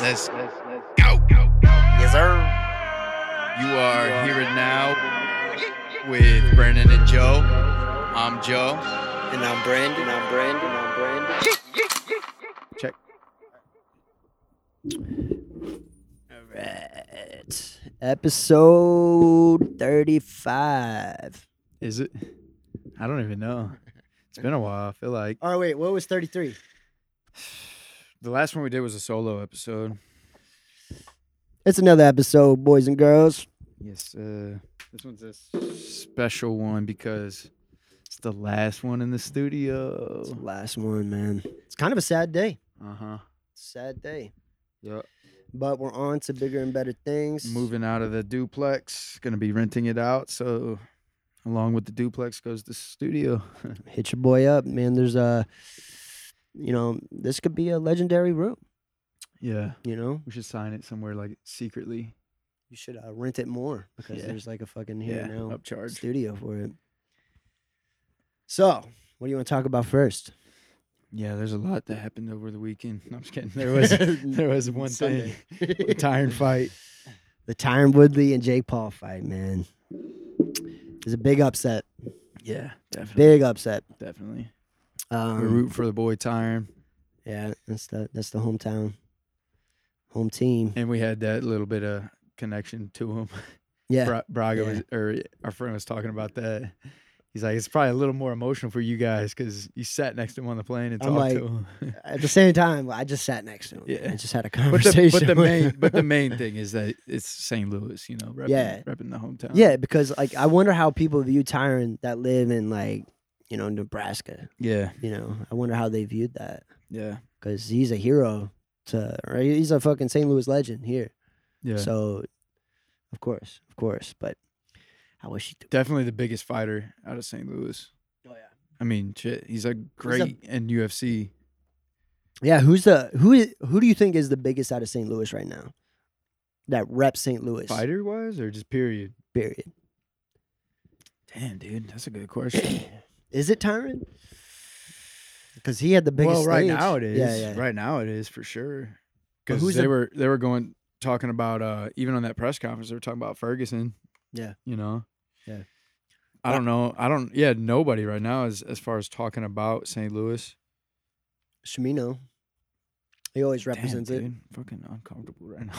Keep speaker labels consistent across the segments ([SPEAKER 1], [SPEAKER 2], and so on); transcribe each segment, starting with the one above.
[SPEAKER 1] Let's go.
[SPEAKER 2] Yes, sir.
[SPEAKER 1] You are here and now with Brennan and Joe. I'm Joe.
[SPEAKER 2] And I'm Brandon. I'm Brandon. I'm Brandon.
[SPEAKER 1] Check.
[SPEAKER 3] All right. Episode 35.
[SPEAKER 1] Is it? I don't even know. It's been a while. I feel like
[SPEAKER 3] Oh, wait. What was 33?
[SPEAKER 1] the last one we did was a solo episode.
[SPEAKER 3] It's another episode, boys and girls.
[SPEAKER 1] Yes. Uh, this one's a special one because it's the last one in the studio.
[SPEAKER 3] It's the last one, man. It's kind of a sad day.
[SPEAKER 1] Uh huh.
[SPEAKER 3] Sad day.
[SPEAKER 1] Yep.
[SPEAKER 3] But we're on to bigger and better things.
[SPEAKER 1] Moving out of the duplex, gonna be renting it out. So, along with the duplex goes the studio.
[SPEAKER 3] Hit your boy up, man. There's a, you know, this could be a legendary room.
[SPEAKER 1] yeah.
[SPEAKER 3] You know,
[SPEAKER 1] We should sign it somewhere like secretly.
[SPEAKER 3] you should uh, rent it more because
[SPEAKER 1] Yeah.
[SPEAKER 3] there's like a fucking here
[SPEAKER 1] yeah.
[SPEAKER 3] now
[SPEAKER 1] Upcharge.
[SPEAKER 3] studio for it. So, what do you want to talk about first?
[SPEAKER 1] Yeah, there's a lot that happened over the weekend. No, I'm just kidding. There was there was one
[SPEAKER 3] Sunday.
[SPEAKER 1] thing. The Tyron fight.
[SPEAKER 3] The Tyron Woodley and Jake Paul fight, man. It's a big upset.
[SPEAKER 1] Yeah, definitely.
[SPEAKER 3] Big upset.
[SPEAKER 1] Definitely.
[SPEAKER 3] Um,
[SPEAKER 1] We're rooting for the boy Tyron.
[SPEAKER 3] Yeah, that's the that's the hometown, home team.
[SPEAKER 1] And we had that little bit of connection to him.
[SPEAKER 3] Yeah,
[SPEAKER 1] Bra- Braga
[SPEAKER 3] yeah.
[SPEAKER 1] was, or our friend was talking about that. He's like, it's probably a little more emotional for you guys because you sat next to him on the plane and
[SPEAKER 3] I'm
[SPEAKER 1] talked
[SPEAKER 3] like,
[SPEAKER 1] to him.
[SPEAKER 3] at the same time, I just sat next to him.
[SPEAKER 1] Yeah.
[SPEAKER 3] I just had a
[SPEAKER 1] but the
[SPEAKER 3] conversation.
[SPEAKER 1] but the main but the main thing is that it's St. Louis, you know, repping,
[SPEAKER 3] Yeah.
[SPEAKER 1] repping the hometown.
[SPEAKER 3] yeah, because like I wonder how people view Tyron that live in like you know Nebraska.
[SPEAKER 1] yeah,
[SPEAKER 3] You know, I wonder how they viewed that
[SPEAKER 1] yeah,
[SPEAKER 3] because he's a hero to right. He's a fucking St. Louis legend here.
[SPEAKER 1] yeah.
[SPEAKER 3] So, of course, of course, but I wish he.
[SPEAKER 1] Definitely the biggest fighter out of St. Louis.
[SPEAKER 3] Oh yeah.
[SPEAKER 1] I mean, shit, he's a great in UFC.
[SPEAKER 3] Yeah, who's the who? Who do you think is the biggest out of St. Louis right now? That rep St. Louis.
[SPEAKER 1] Fighter wise or just period?
[SPEAKER 3] Period.
[SPEAKER 1] Damn, dude, that's a good question.
[SPEAKER 3] Is it Tyron? Because he had the biggest.
[SPEAKER 1] well, right
[SPEAKER 3] stage.
[SPEAKER 1] now it is.
[SPEAKER 3] Yeah, yeah.
[SPEAKER 1] Right now it is for sure. Because they
[SPEAKER 3] the-
[SPEAKER 1] were they were going talking about uh even on that press conference they were talking about Ferguson.
[SPEAKER 3] Yeah.
[SPEAKER 1] You know.
[SPEAKER 3] Yeah.
[SPEAKER 1] I don't know. I don't. Yeah, nobody right now is as far as talking about St. Louis.
[SPEAKER 3] Shimino. He always
[SPEAKER 1] Damn,
[SPEAKER 3] represents it.
[SPEAKER 1] Fucking uncomfortable right now.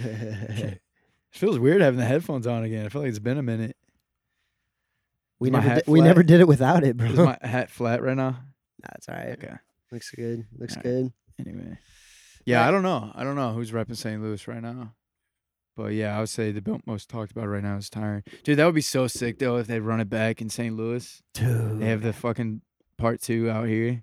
[SPEAKER 1] It feels weird having the headphones on again. I feel like it's been a minute.
[SPEAKER 3] We
[SPEAKER 1] my
[SPEAKER 3] never
[SPEAKER 1] hat
[SPEAKER 3] did, we
[SPEAKER 1] flat?
[SPEAKER 3] never did it without it, bro.
[SPEAKER 1] Is my hat flat right now?
[SPEAKER 3] That's all right.
[SPEAKER 1] Okay.
[SPEAKER 3] Looks good. Looks
[SPEAKER 1] All right.
[SPEAKER 3] good.
[SPEAKER 1] Anyway. Yeah, I don't know. I don't know who's repping St. Louis right now. But yeah, I would say the most talked about right now is Tyron. Dude, that would be so sick though if they run it back in St. Louis.
[SPEAKER 3] Dude.
[SPEAKER 1] They have the fucking part two out here.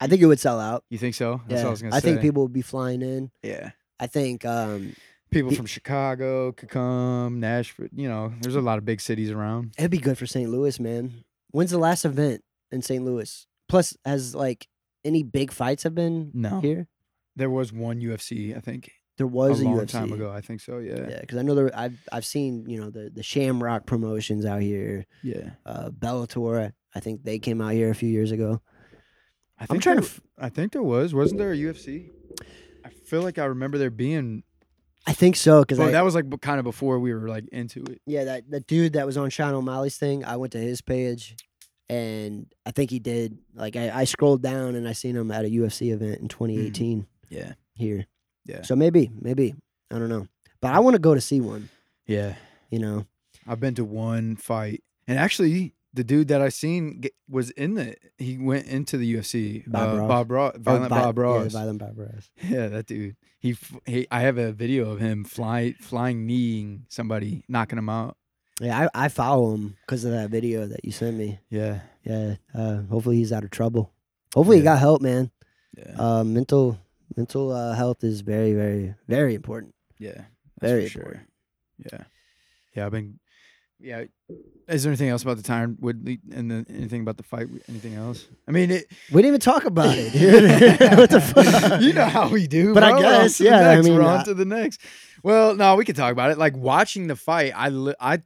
[SPEAKER 3] I think it would sell out.
[SPEAKER 1] You think so? That's
[SPEAKER 3] yeah.
[SPEAKER 1] I
[SPEAKER 3] I think people would be flying in.
[SPEAKER 1] Yeah.
[SPEAKER 3] I think um
[SPEAKER 1] People from Chicago could come, Nashville, you know, there's a lot of big cities around.
[SPEAKER 3] it'd be good for St. Louis, man. When's the last event in St. Louis? Plus, has like any big fights have been
[SPEAKER 1] No.
[SPEAKER 3] here?
[SPEAKER 1] There was one UFC, I think,
[SPEAKER 3] There was
[SPEAKER 1] a UFC.
[SPEAKER 3] a,
[SPEAKER 1] long
[SPEAKER 3] UFC.
[SPEAKER 1] time ago. I think so. Yeah.
[SPEAKER 3] Yeah, because I know there. I've I've seen you know the the Shamrock promotions out here.
[SPEAKER 1] Yeah.
[SPEAKER 3] Uh, Bellator. I think they came out here a few years ago.
[SPEAKER 1] I
[SPEAKER 3] I'm trying
[SPEAKER 1] there,
[SPEAKER 3] to. F-
[SPEAKER 1] I think there was. Wasn't there a UFC? I feel like I remember there being
[SPEAKER 3] I think so because
[SPEAKER 1] that was like kind of before we were like into it.
[SPEAKER 3] yeah that that dude that was on Sean O'Malley's thing. I went to his page, and I think he did. Like I, I scrolled down and I seen him at a UFC event in 2018
[SPEAKER 1] Yeah.
[SPEAKER 3] here.
[SPEAKER 1] Mm. Yeah.
[SPEAKER 3] So maybe maybe I don't know, but I want to go to see one.
[SPEAKER 1] Yeah.
[SPEAKER 3] You know.
[SPEAKER 1] I've been to one fight, and actually, the dude that I seen get, was in the. He went into the UFC.
[SPEAKER 3] Bob
[SPEAKER 1] uh,
[SPEAKER 3] Ross.
[SPEAKER 1] Bob Ross,
[SPEAKER 3] Or
[SPEAKER 1] Violent
[SPEAKER 3] Vi-
[SPEAKER 1] Bob
[SPEAKER 3] Yeah, Violent Bob Ross.
[SPEAKER 1] Yeah, that dude. He, he. I have a video of him flying, flying kneeing somebody, knocking him out.
[SPEAKER 3] Yeah, I, I follow him because of that video that you sent me.
[SPEAKER 1] Yeah.
[SPEAKER 3] Yeah. Uh, hopefully he's out of trouble. Hopefully he got help, man.
[SPEAKER 1] Yeah.
[SPEAKER 3] Uh, mental mental uh, health is very very very important.
[SPEAKER 1] yeah.
[SPEAKER 3] very
[SPEAKER 1] for sure.
[SPEAKER 3] important.
[SPEAKER 1] Yeah. Yeah. I've been. Yeah. Is there anything else about the Tyron Woodley and the, anything about the fight? Anything else? I mean, it,
[SPEAKER 3] We didn't even talk about it, dude. what the fuck?
[SPEAKER 1] you know how we do.
[SPEAKER 3] But I
[SPEAKER 1] bro.
[SPEAKER 3] Guess, yeah, I mean,
[SPEAKER 1] we're on
[SPEAKER 3] I-
[SPEAKER 1] to the next. Well, no, we could talk about it. Like watching the fight, I li- I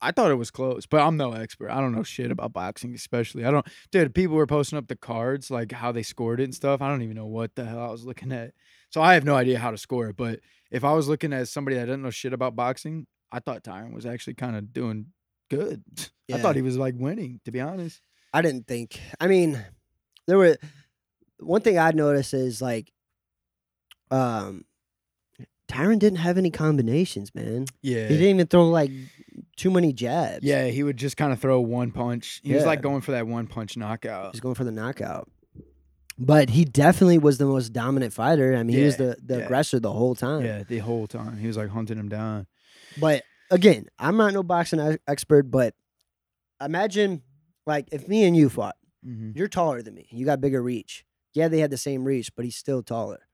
[SPEAKER 1] I thought it was close, but I'm no expert. I don't know shit about boxing, especially. I don't, dude. People were posting up the cards, like how they scored it and stuff. I don't even know what the hell I was looking at. So I have no idea how to score it. But if I was looking at somebody that doesn't know shit about boxing, I thought Tyron was actually kind of doing good. I thought he was like winning, to be honest.
[SPEAKER 3] I didn't think. I mean, there were one thing I noticed is like, um, Tyron didn't have any combinations, man.
[SPEAKER 1] Yeah.
[SPEAKER 3] He didn't even throw like too many jabs.
[SPEAKER 1] Yeah, he would just kind of throw one punch. He was like going for that one punch knockout.
[SPEAKER 3] He's going for the knockout. But he definitely was the most dominant fighter. I mean, he was the, the
[SPEAKER 1] yeah.
[SPEAKER 3] aggressor the whole time.
[SPEAKER 1] Yeah, the whole time he was like hunting him down.
[SPEAKER 3] But again, I'm not no boxing expert, but imagine like if me and you fought,
[SPEAKER 1] Mm-hmm.
[SPEAKER 3] you're taller than me. You got bigger reach. Yeah, they had the same reach, but he's still taller.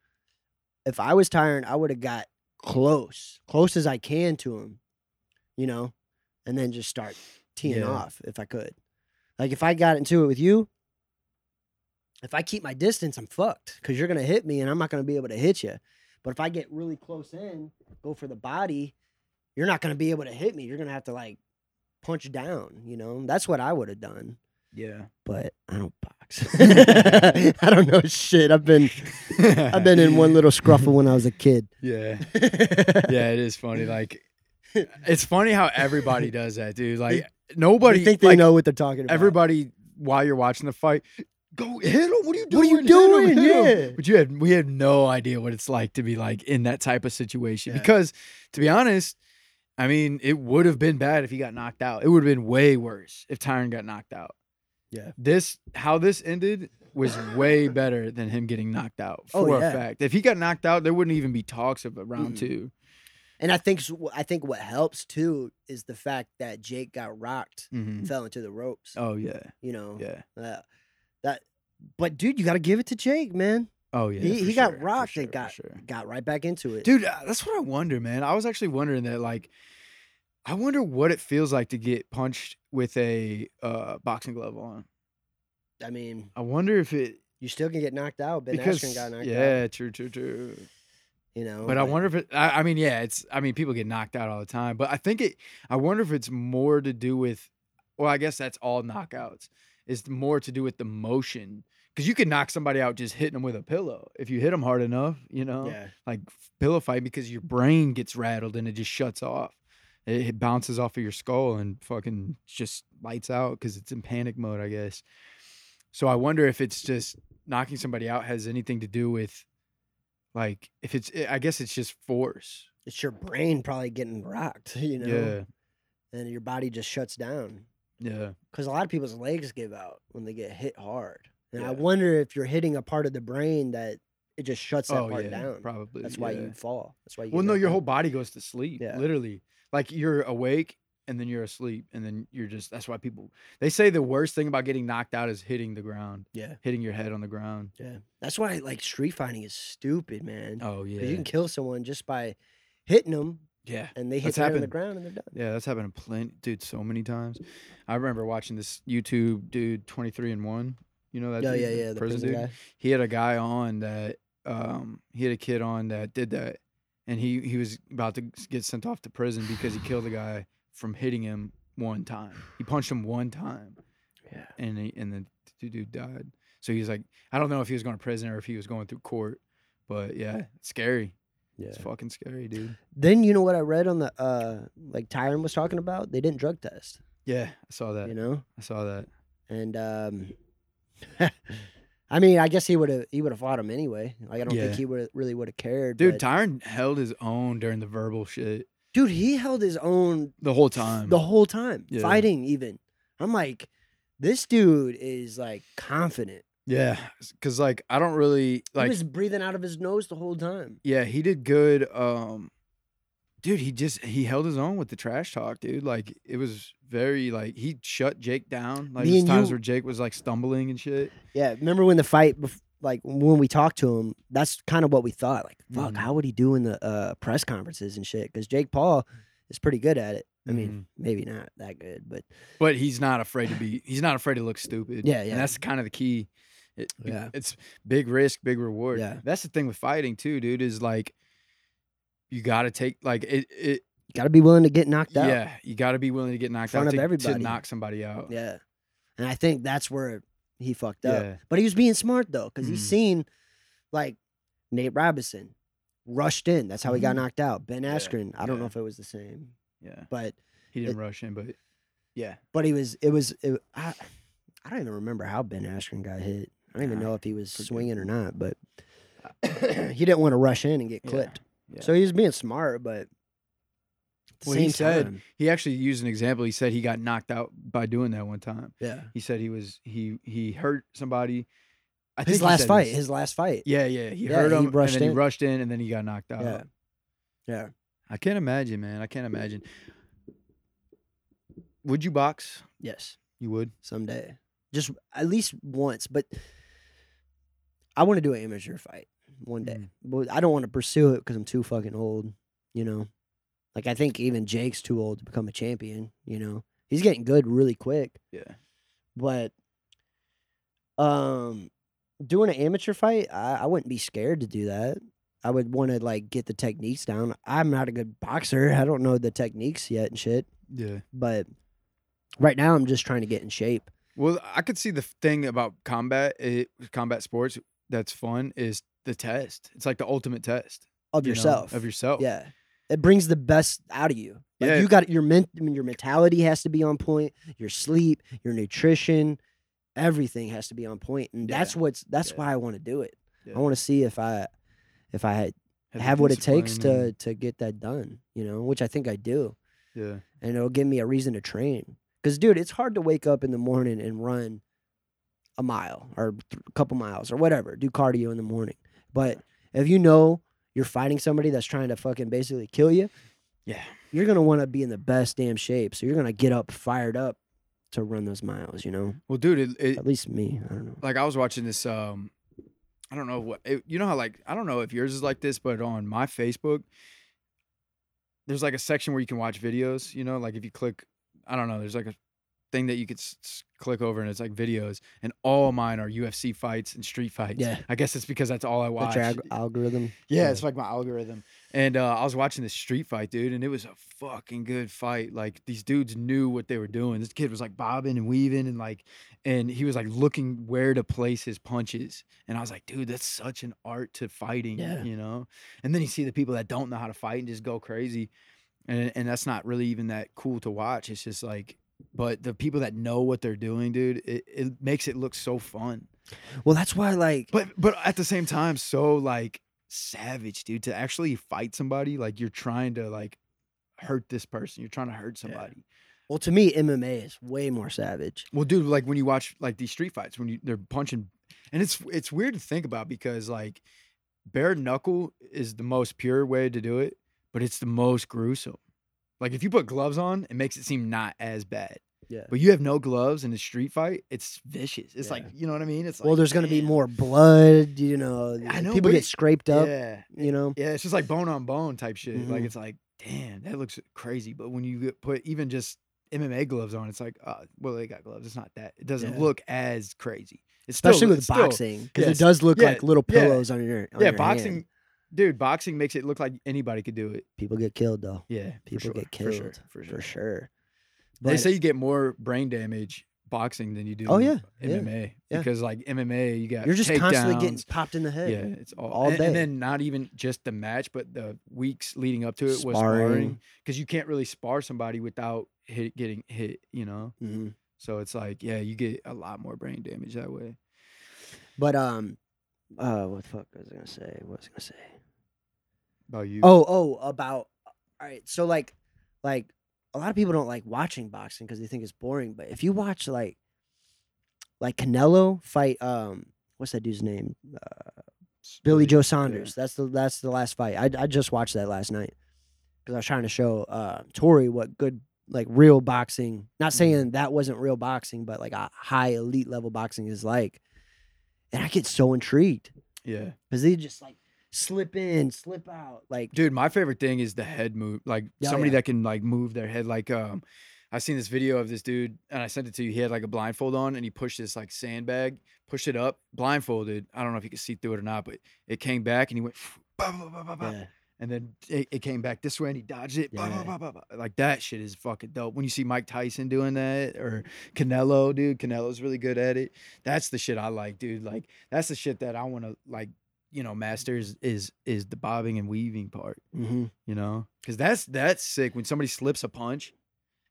[SPEAKER 3] If I was Tyron, I would have got close, close as I can to him, you know, and then just start teeing
[SPEAKER 1] Yeah.
[SPEAKER 3] off if I could. Like if I got into it with you, if I keep my distance, I'm fucked because you're gonna hit me and I'm not gonna be able to hit you. But if I get really close in, go for the body, you're not gonna be able to hit me. You're gonna have to like punch down. You know, that's what I would have done
[SPEAKER 1] Yeah.
[SPEAKER 3] but I don't box. I don't know shit. I've been I've been in one little scruffle when I was a kid.
[SPEAKER 1] Yeah. Yeah, it is funny. Like it's funny how everybody does that, dude. Like nobody
[SPEAKER 3] They think they
[SPEAKER 1] like,
[SPEAKER 3] know what they're talking about.
[SPEAKER 1] everybody while you're watching the fight, go hit him. What are you doing?
[SPEAKER 3] What are you
[SPEAKER 1] Hit him,
[SPEAKER 3] doing?
[SPEAKER 1] hit him."
[SPEAKER 3] Yeah.
[SPEAKER 1] But you had we had no idea what it's like to be like in that type of situation.
[SPEAKER 3] Yeah.
[SPEAKER 1] Because to be honest, I mean, it would have been bad if he got knocked out. It would have been way worse if Tyron got knocked out.
[SPEAKER 3] Yeah.
[SPEAKER 1] This how this ended was way better than him getting knocked out
[SPEAKER 3] Oh,
[SPEAKER 1] for
[SPEAKER 3] yeah.
[SPEAKER 1] a fact. If he got knocked out, there wouldn't even be talks of a round
[SPEAKER 3] Mm-mm.
[SPEAKER 1] two.
[SPEAKER 3] And I think I think what helps too is the fact that Jake got rocked,
[SPEAKER 1] Mhm.
[SPEAKER 3] fell into the ropes.
[SPEAKER 1] Oh yeah,
[SPEAKER 3] You know,
[SPEAKER 1] yeah.
[SPEAKER 3] uh, that. But dude, you got to give it to Jake, man.
[SPEAKER 1] Oh yeah.
[SPEAKER 3] he he got
[SPEAKER 1] sure,
[SPEAKER 3] rocked
[SPEAKER 1] sure,
[SPEAKER 3] and got
[SPEAKER 1] sure.
[SPEAKER 3] got right back into it.
[SPEAKER 1] Dude, uh, that's what I wonder, man. I was actually wondering that, like, I wonder what it feels like to get punched with a uh, boxing glove on.
[SPEAKER 3] I mean,
[SPEAKER 1] I wonder if it
[SPEAKER 3] you still can get knocked out. Ben
[SPEAKER 1] because
[SPEAKER 3] Askren got knocked out.
[SPEAKER 1] yeah, true, true, true.
[SPEAKER 3] You know,
[SPEAKER 1] But I wonder if it. I, I mean, yeah, it's. I mean, people get knocked out all the time, but I think it. I wonder if it's more to do with. Well, I guess that's all knockouts. Is more to do with the motion because you can knock somebody out just hitting them with a pillow if you hit them hard enough. You know,
[SPEAKER 3] Yeah.
[SPEAKER 1] like pillow fight because your brain gets rattled and it just shuts off. It, it bounces off of your skull and fucking just lights out because it's in panic mode, I guess. So I wonder if it's just knocking somebody out has anything to do with, like, if it's. I guess it's just force.
[SPEAKER 3] It's your brain probably getting rocked. You know.
[SPEAKER 1] Yeah,
[SPEAKER 3] and your body just shuts down.
[SPEAKER 1] yeah,
[SPEAKER 3] Because a lot of people's legs give out when they get hit hard. And I wonder if you're hitting a part of the brain that it just shuts that
[SPEAKER 1] oh
[SPEAKER 3] part
[SPEAKER 1] yeah,
[SPEAKER 3] down.
[SPEAKER 1] probably.
[SPEAKER 3] That's why
[SPEAKER 1] yeah.
[SPEAKER 3] you fall. That's why you.
[SPEAKER 1] Well, no, your
[SPEAKER 3] out.
[SPEAKER 1] whole body goes to sleep.
[SPEAKER 3] Yeah.
[SPEAKER 1] Literally. Like you're awake and then you're asleep and then you're just that's why people they say the worst thing about getting knocked out is hitting the ground,
[SPEAKER 3] Yeah,
[SPEAKER 1] hitting your head on the ground.
[SPEAKER 3] yeah. That's why like street fighting is stupid, man.
[SPEAKER 1] Oh yeah.
[SPEAKER 3] You can kill someone just by hitting them,
[SPEAKER 1] yeah.
[SPEAKER 3] and they hit
[SPEAKER 1] That's
[SPEAKER 3] on the ground and they're done.
[SPEAKER 1] Yeah, that's happened plenty dude so many times. I remember watching this YouTube dude 23 and 1. You know that
[SPEAKER 3] Oh
[SPEAKER 1] dude,
[SPEAKER 3] yeah, yeah. The prison, guy.
[SPEAKER 1] He had a guy on that um he had a kid on that did that and he he was about to get sent off to prison because he killed a guy from hitting him one time. He punched him one time.
[SPEAKER 3] Yeah.
[SPEAKER 1] and he, and the dude died. So he's like, I don't know if he was going to prison or if he was going through court, but yeah, it's scary.
[SPEAKER 3] Yeah.
[SPEAKER 1] It's fucking scary, dude.
[SPEAKER 3] Then you know what I read on the uh like Tyron was talking about? They didn't drug test.
[SPEAKER 1] Yeah, I saw that.
[SPEAKER 3] You know,
[SPEAKER 1] I saw that.
[SPEAKER 3] and um. I mean, I guess he would have he would have fought him anyway. Like I don't
[SPEAKER 1] Yeah.
[SPEAKER 3] think he would really would have cared.
[SPEAKER 1] Dude,
[SPEAKER 3] but-
[SPEAKER 1] Tyron held his own during the verbal shit
[SPEAKER 3] dude, he held his own
[SPEAKER 1] the whole time.
[SPEAKER 3] the whole time,
[SPEAKER 1] Yeah.
[SPEAKER 3] fighting even. I'm like, this dude is like confident.
[SPEAKER 1] yeah, because like I don't really like.
[SPEAKER 3] he was breathing out of his nose the whole time.
[SPEAKER 1] yeah, he did good. Um, dude, he just he held his own with the trash talk, dude. Like it was very like he shut Jake down. Like there's times
[SPEAKER 3] you-
[SPEAKER 1] where Jake was like stumbling and shit.
[SPEAKER 3] Yeah, remember when the fight, bef- like when we talked to him, that's kind of what we thought. Like, fuck,
[SPEAKER 1] Mhm.
[SPEAKER 3] how would he do in the uh, press conferences and shit? Because Jake Paul is pretty good at it. I mean,
[SPEAKER 1] Mhm.
[SPEAKER 3] maybe not that good, but
[SPEAKER 1] But he's not afraid to be. He's not afraid to look stupid.
[SPEAKER 3] Yeah, yeah.
[SPEAKER 1] And that's kind of the key. It,
[SPEAKER 3] Yeah.
[SPEAKER 1] It's big risk, big reward.
[SPEAKER 3] Yeah.
[SPEAKER 1] That's the thing with fighting too, dude. Is like you got to take like it. It
[SPEAKER 3] You got to be willing to get knocked out.
[SPEAKER 1] Yeah, you got to be willing to get knocked
[SPEAKER 3] front
[SPEAKER 1] out
[SPEAKER 3] of
[SPEAKER 1] to, to knock somebody out.
[SPEAKER 3] Yeah. And I think that's where he fucked up.
[SPEAKER 1] Yeah.
[SPEAKER 3] But he was being smart though, because he's
[SPEAKER 1] Mhm.
[SPEAKER 3] seen like Nate Robinson rushed in. That's how he got
[SPEAKER 1] Mhm.
[SPEAKER 3] knocked out. Ben
[SPEAKER 1] Yeah,
[SPEAKER 3] Askren. I don't know if it was the same,
[SPEAKER 1] Yeah,
[SPEAKER 3] but
[SPEAKER 1] he didn't rush in, but yeah,
[SPEAKER 3] but he was. It was. It, I, I don't even remember how Ben Askren got hit. I don't even know if he was swinging or not, but he didn't want to rush in and get
[SPEAKER 1] Yeah,
[SPEAKER 3] clipped.
[SPEAKER 1] Yeah.
[SPEAKER 3] So he's being smart, but
[SPEAKER 1] Well, he said-
[SPEAKER 3] time,
[SPEAKER 1] he actually used an example. He said he got knocked out by doing that one time.
[SPEAKER 3] yeah.
[SPEAKER 1] He said he was he he hurt somebody. I
[SPEAKER 3] His
[SPEAKER 1] think
[SPEAKER 3] last fight.
[SPEAKER 1] this-
[SPEAKER 3] His last fight.
[SPEAKER 1] yeah, yeah, he
[SPEAKER 3] Yeah,
[SPEAKER 1] hurt
[SPEAKER 3] he
[SPEAKER 1] him
[SPEAKER 3] rushed
[SPEAKER 1] and then
[SPEAKER 3] in.
[SPEAKER 1] he rushed in and then he got knocked out.
[SPEAKER 3] Yeah. Yeah.
[SPEAKER 1] I can't imagine, man. I can't imagine. Would you box?
[SPEAKER 3] Yes.
[SPEAKER 1] You would.
[SPEAKER 3] someday. Just at least once, but I want to do an amateur fight one day.
[SPEAKER 1] Mm.
[SPEAKER 3] But I don't want to pursue it because I'm too fucking old, you know. Like I think even Jake's too old to become a champion, you know. He's getting good really quick,
[SPEAKER 1] Yeah.
[SPEAKER 3] but um doing an amateur fight, I, I wouldn't be scared to do that. I would want to like get the techniques down. I'm not a good boxer. I don't know the techniques yet and shit,
[SPEAKER 1] Yeah.
[SPEAKER 3] but right now I'm just trying to get in shape.
[SPEAKER 1] Well, I could see the thing about combat, it, combat sports that's fun is the test. It's like the ultimate test
[SPEAKER 3] Of
[SPEAKER 1] you know,
[SPEAKER 3] yourself.
[SPEAKER 1] of yourself.
[SPEAKER 3] Yeah. It brings the best out of you. Like
[SPEAKER 1] Yeah.
[SPEAKER 3] you got your ment I mean, your mentality has to be on point, your sleep, your nutrition, everything has to be on point. And that's what's that's
[SPEAKER 1] Yeah.
[SPEAKER 3] why I want to do it.
[SPEAKER 1] Yeah.
[SPEAKER 3] I want to see if I if I had,
[SPEAKER 1] the
[SPEAKER 3] have what it takes to to get that done, you know, which I think I do.
[SPEAKER 1] yeah.
[SPEAKER 3] And it'll give me a reason to train. Cuz dude, it's hard to wake up in the morning and run a mile or th- a couple miles or whatever, do cardio in the morning. But if you know you're fighting somebody that's trying to fucking basically kill you,
[SPEAKER 1] Yeah.
[SPEAKER 3] you're gonna want to be in the best damn shape. So you're gonna get up fired up to run those miles. You know,
[SPEAKER 1] Well, dude, it, it,
[SPEAKER 3] at least me. I don't know.
[SPEAKER 1] like I was watching this. Um, I don't know what it, you know how like I don't know if yours is like this, but on my Facebook, there's like a section where you can watch videos. You know, like if you click, I don't know, there's like a thing that you could s- s- click over and it's like videos, and all mine are UFC fights and street fights.
[SPEAKER 3] Yeah.
[SPEAKER 1] I guess it's because that's all I watch.
[SPEAKER 3] That's your alg- algorithm.
[SPEAKER 1] Yeah, it's like my algorithm. And uh, I was watching this street fight, dude, and it was a fucking good fight. Like these dudes knew what they were doing. This kid was like bobbing and weaving and like and he was like looking where to place his punches. And I was like, dude, that's such an art to fighting,
[SPEAKER 3] Yeah.
[SPEAKER 1] you know? And then you see the people that don't know how to fight and just go crazy. And and that's not really even that cool to watch. It's just like but the people that know what they're doing, dude, it, it makes it look so fun.
[SPEAKER 3] Well, that's why like
[SPEAKER 1] But but at the same time, so like savage, dude, to actually fight somebody, like you're trying to like hurt this person. You're trying to hurt somebody.
[SPEAKER 3] well to me MMA is way more savage.
[SPEAKER 1] Well, dude, like when you watch like these street fights, when you they're punching and it's it's weird to think about because like bare knuckle is the most pure way to do it, but it's the most gruesome. Like if you put gloves on, it makes it seem not as bad.
[SPEAKER 3] Yeah.
[SPEAKER 1] But you have no gloves in a street fight, it's vicious. It's like, you know what I mean? It's like
[SPEAKER 3] well, there's gonna be more blood. You know,
[SPEAKER 1] I know,
[SPEAKER 3] people get scraped up.
[SPEAKER 1] Yeah.
[SPEAKER 3] You know.
[SPEAKER 1] Yeah, it's just like bone on bone type shit. Like
[SPEAKER 3] Mhm.
[SPEAKER 1] it's like, damn, that looks crazy. But when you put even just MMA gloves on, it's like, uh, well, they got gloves. It's not that. It doesn't
[SPEAKER 3] Yeah.
[SPEAKER 1] look as crazy. It's still,
[SPEAKER 3] Especially with
[SPEAKER 1] it's
[SPEAKER 3] boxing, because
[SPEAKER 1] yes.
[SPEAKER 3] it does look
[SPEAKER 1] Yeah,
[SPEAKER 3] like little
[SPEAKER 1] yeah.
[SPEAKER 3] pillows on your. On
[SPEAKER 1] yeah,
[SPEAKER 3] your
[SPEAKER 1] boxing,
[SPEAKER 3] hand.
[SPEAKER 1] Dude. Boxing makes it look like anybody could do it.
[SPEAKER 3] People get killed though.
[SPEAKER 1] Yeah, for
[SPEAKER 3] People
[SPEAKER 1] sure,
[SPEAKER 3] get
[SPEAKER 1] for
[SPEAKER 3] killed
[SPEAKER 1] sure, for sure.
[SPEAKER 3] for sure.
[SPEAKER 1] They say you get more brain damage boxing than you do.
[SPEAKER 3] Oh, yeah,
[SPEAKER 1] MMA
[SPEAKER 3] yeah.
[SPEAKER 1] because like MMA, you got
[SPEAKER 3] you're just constantly getting popped in the head.
[SPEAKER 1] Yeah, it's all,
[SPEAKER 3] all
[SPEAKER 1] and,
[SPEAKER 3] day.
[SPEAKER 1] and then not even just the match, but the weeks leading up to it was
[SPEAKER 3] Sparring.
[SPEAKER 1] sparring because you can't really spar somebody without hit, getting hit, you know.
[SPEAKER 3] Mhm.
[SPEAKER 1] So it's like, yeah, you get a lot more brain damage that way.
[SPEAKER 3] But um, uh, what the fuck was I gonna say? What was I gonna say?
[SPEAKER 1] About you?
[SPEAKER 3] Oh, oh, about all right. So like, like a lot of people don't like watching boxing because they think it's boring. But if you watch like, like Canelo fight, um, what's that dude's name? Uh, Billy Joe Saunders. That's the that's the last fight. I I just watched that last night because I was trying to show uh Tori what good like real boxing. Not saying that wasn't real boxing, but like a high elite level boxing is like. And I get so intrigued
[SPEAKER 1] Yeah,
[SPEAKER 3] because they just like slip in, slip out, like
[SPEAKER 1] dude, my favorite thing is the head move. Like somebody
[SPEAKER 3] yeah.
[SPEAKER 1] that can like move their head. Like um, I seen this video of this dude, and I sent it to you. He had like a blindfold on, and he pushed this like sandbag, pushed it up, blindfolded. I don't know if you could see through it or not, but it came back, and he went. Bah, bah, bah,
[SPEAKER 3] yeah.
[SPEAKER 1] and then it, it came back this way and he dodged it.
[SPEAKER 3] Yeah.
[SPEAKER 1] Like that shit is fucking dope. When you see Mike Tyson doing that or Canelo, dude, Canelo's really good at it. That's the shit I like, dude. Like that's the shit that I want to like. You know, masters is is the bobbing and weaving part.
[SPEAKER 3] Mm-hmm.
[SPEAKER 1] You know, because that's that's sick when somebody slips a punch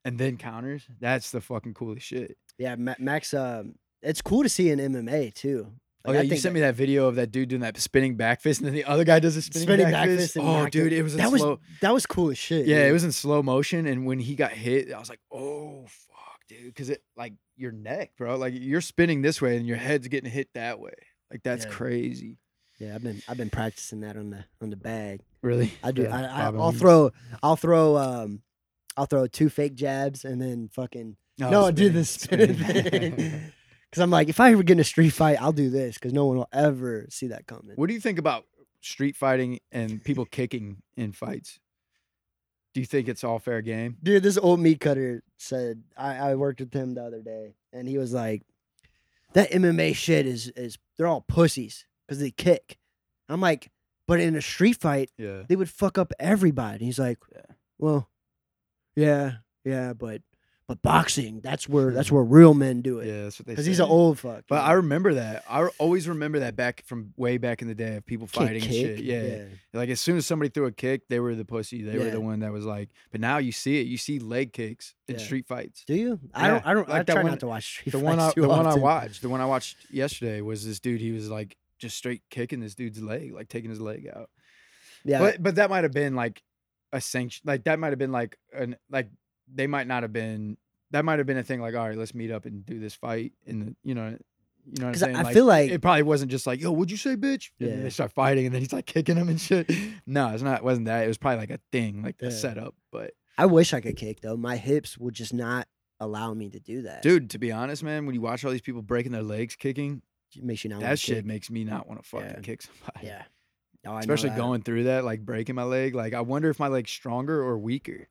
[SPEAKER 1] and then counters. That's the fucking coolest shit.
[SPEAKER 3] Yeah, Ma- Max. Um, it's cool to see in MMA too.
[SPEAKER 1] Oh yeah, you sent me that video of that dude doing that spinning back fist, and then the other guy does a spinning,
[SPEAKER 3] spinning
[SPEAKER 1] back,
[SPEAKER 3] back
[SPEAKER 1] fist.
[SPEAKER 3] fist. and
[SPEAKER 1] Oh, dude, it was
[SPEAKER 3] that was that was cool as shit.
[SPEAKER 1] Yeah, it was in slow motion, and when he got hit, I was like, "Oh fuck, dude," because it like your neck, bro. Like you're spinning this way, and your head's getting hit that way. Like that's
[SPEAKER 3] Yeah.
[SPEAKER 1] crazy.
[SPEAKER 3] Yeah, I've been I've been practicing that on the on the bag.
[SPEAKER 1] Really,
[SPEAKER 3] I do.
[SPEAKER 1] Yeah,
[SPEAKER 3] I, I, I'll throw I'll throw um I'll throw two fake jabs and then fucking
[SPEAKER 1] Oh,
[SPEAKER 3] no, I'll do the
[SPEAKER 1] spinning,
[SPEAKER 3] thing. Because I'm like, if I ever get in a street fight, I'll do this because no one will ever see that coming.
[SPEAKER 1] what do you think about street fighting and people kicking in fights? Do you think it's all fair game?
[SPEAKER 3] Dude, this old meat cutter said I, I worked with him the other day, and he was like, "That MMA shit is is they're all pussies because they kick." I'm like, but in a street fight,
[SPEAKER 1] Yeah.
[SPEAKER 3] they would fuck up everybody. He's like,
[SPEAKER 1] Yeah.
[SPEAKER 3] well, yeah, yeah, but but boxing, that's where that's where real men do it.
[SPEAKER 1] Yeah, that's what they.
[SPEAKER 3] Because he's an old fuck.
[SPEAKER 1] But I remember that. I always remember that back from way back in the day of people
[SPEAKER 3] Kick,
[SPEAKER 1] fighting and shit.
[SPEAKER 3] kick,
[SPEAKER 1] Yeah. Like as soon as somebody threw a kick, they were the pussy. They were the one that was like. But now you see it. You see leg kicks in
[SPEAKER 3] Yeah.
[SPEAKER 1] street fights.
[SPEAKER 3] Do you? I don't. I don't. I
[SPEAKER 1] like that
[SPEAKER 3] try
[SPEAKER 1] one-
[SPEAKER 3] not to watch street
[SPEAKER 1] The one I,
[SPEAKER 3] fights too
[SPEAKER 1] the one I watched, the one I watched yesterday was this dude. He was like just straight kicking this dude's leg, like taking his leg out.
[SPEAKER 3] Yeah,
[SPEAKER 1] But but that might have been like a sanction. Like that might have been like an like they might not have been. That might have been a thing. Like all right, let's meet up and do this fight. And you know, you know what I'm
[SPEAKER 3] I-
[SPEAKER 1] saying.
[SPEAKER 3] I feel like-
[SPEAKER 1] it probably wasn't just like yo, what'd you say, bitch? And
[SPEAKER 3] Yeah.
[SPEAKER 1] they start fighting, and then he's like kicking him and shit. No, it's not. It wasn't that. It was probably like a thing, like
[SPEAKER 3] Yeah.
[SPEAKER 1] a setup. But
[SPEAKER 3] I wish I could kick though. My hips would just not allow me to do that.
[SPEAKER 1] dude, to be honest, man, when you watch all these people breaking their legs kicking,
[SPEAKER 3] makes you not.
[SPEAKER 1] that shit
[SPEAKER 3] kick.
[SPEAKER 1] makes me not want to fucking
[SPEAKER 3] Yeah.
[SPEAKER 1] kick somebody.
[SPEAKER 3] Yeah. Oh,
[SPEAKER 1] especially going through that, like breaking my leg. Like I wonder if my leg's stronger or weaker.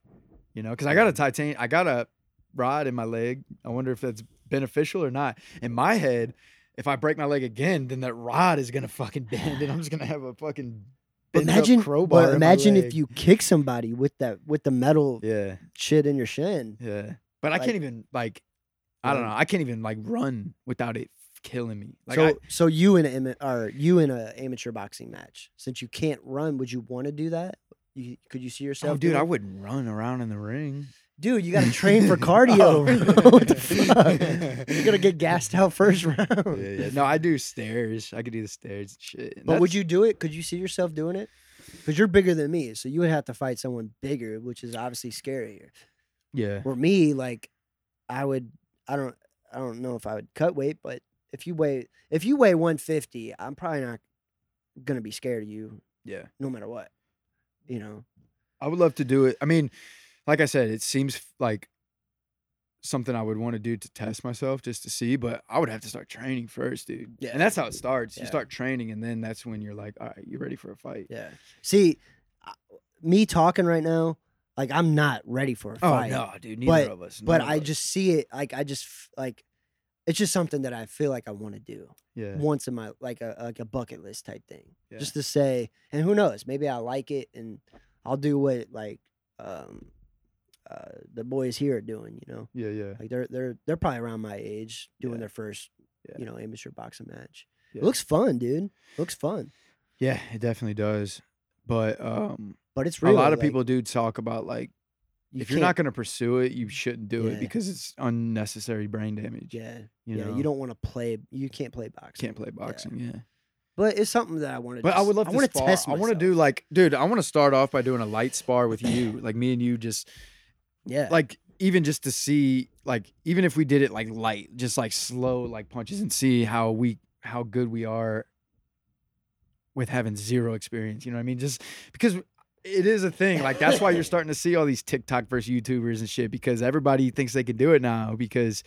[SPEAKER 1] You know, because I got a titanium, I got a rod in my leg. I wonder if that's beneficial or not. In my head, if I break my leg again, then that rod is gonna fucking bend, and I'm just gonna have a fucking
[SPEAKER 3] But
[SPEAKER 1] bent up
[SPEAKER 3] imagine,
[SPEAKER 1] crowbar.
[SPEAKER 3] but imagine if you kick somebody with that with the metal
[SPEAKER 1] yeah,
[SPEAKER 3] shit in your shin.
[SPEAKER 1] yeah. But I can't even like, I don't know. I can't even like run without it killing me. Like
[SPEAKER 3] so,
[SPEAKER 1] I,
[SPEAKER 3] so you in a or you in a amateur boxing match, since you can't run, would you want to do that? You, could you see oh, yourself?
[SPEAKER 1] oh, dude, I wouldn't run around in the ring.
[SPEAKER 3] Dude, you got to train for cardio.
[SPEAKER 1] Oh,
[SPEAKER 3] what the fuck? You're gonna get gassed out first round.
[SPEAKER 1] yeah, yeah. No, I do stairs. I could do the stairs and shit. and
[SPEAKER 3] But would you do it? Could you see yourself doing it? Because you're bigger than me, so you would have to fight someone bigger, which is obviously scarier.
[SPEAKER 1] Yeah.
[SPEAKER 3] For me, like, I would. I don't. I don't know if I would cut weight, but if you weigh if you weigh 150, I'm probably not gonna be scared of you,
[SPEAKER 1] Yeah.
[SPEAKER 3] no matter what. You know.
[SPEAKER 1] I would love to do it. I mean, like I said, it seems like something I would want to do to test myself just to see, but I would have to start training first, dude.
[SPEAKER 3] Yeah.
[SPEAKER 1] And that's how it starts. You start training and then that's when you're like, all right, you're ready for a fight.
[SPEAKER 3] Yeah. See, me talking right now, like I'm not ready for a fight.
[SPEAKER 1] Oh
[SPEAKER 3] fight.
[SPEAKER 1] no, dude, neither
[SPEAKER 3] But-
[SPEAKER 1] of us.
[SPEAKER 3] But I
[SPEAKER 1] us.
[SPEAKER 3] just see it like I just like it's just something that I feel like I want to do
[SPEAKER 1] yeah.
[SPEAKER 3] once in my like a like a bucket list type thing.
[SPEAKER 1] Yeah.
[SPEAKER 3] Just to say, and who knows, maybe I like it and I'll do what like um uh the boys here are doing, you know.
[SPEAKER 1] Yeah, yeah.
[SPEAKER 3] Like they're they're they're probably around my age doing
[SPEAKER 1] Yeah.
[SPEAKER 3] their first,
[SPEAKER 1] Yeah.
[SPEAKER 3] you know, amateur boxing match.
[SPEAKER 1] Yeah.
[SPEAKER 3] It looks fun, dude. looks fun.
[SPEAKER 1] Yeah, it definitely does. But um
[SPEAKER 3] But it's
[SPEAKER 1] a lot of
[SPEAKER 3] like,
[SPEAKER 1] people do talk about like
[SPEAKER 3] you
[SPEAKER 1] if you're not going to pursue it, you shouldn't do
[SPEAKER 3] Yeah.
[SPEAKER 1] it because it's unnecessary brain damage.
[SPEAKER 3] Yeah.
[SPEAKER 1] You
[SPEAKER 3] yeah,
[SPEAKER 1] know?
[SPEAKER 3] you don't want to play. You can't play boxing.
[SPEAKER 1] can't play boxing, yeah.
[SPEAKER 3] But it's something that I want to.
[SPEAKER 1] But I would love
[SPEAKER 3] I
[SPEAKER 1] to spar.
[SPEAKER 3] Test
[SPEAKER 1] I want to do like, dude. I want to start off by doing a light spar with you, like me and you, just
[SPEAKER 3] Yeah.
[SPEAKER 1] like even just to see, like even if we did it like light, just like slow, like punches, and see how we how good we are with having zero experience. You know what I mean? Just because it is a thing. Like that's why you're starting to see all these TikTok versus YouTubers and shit because everybody thinks they can do it now because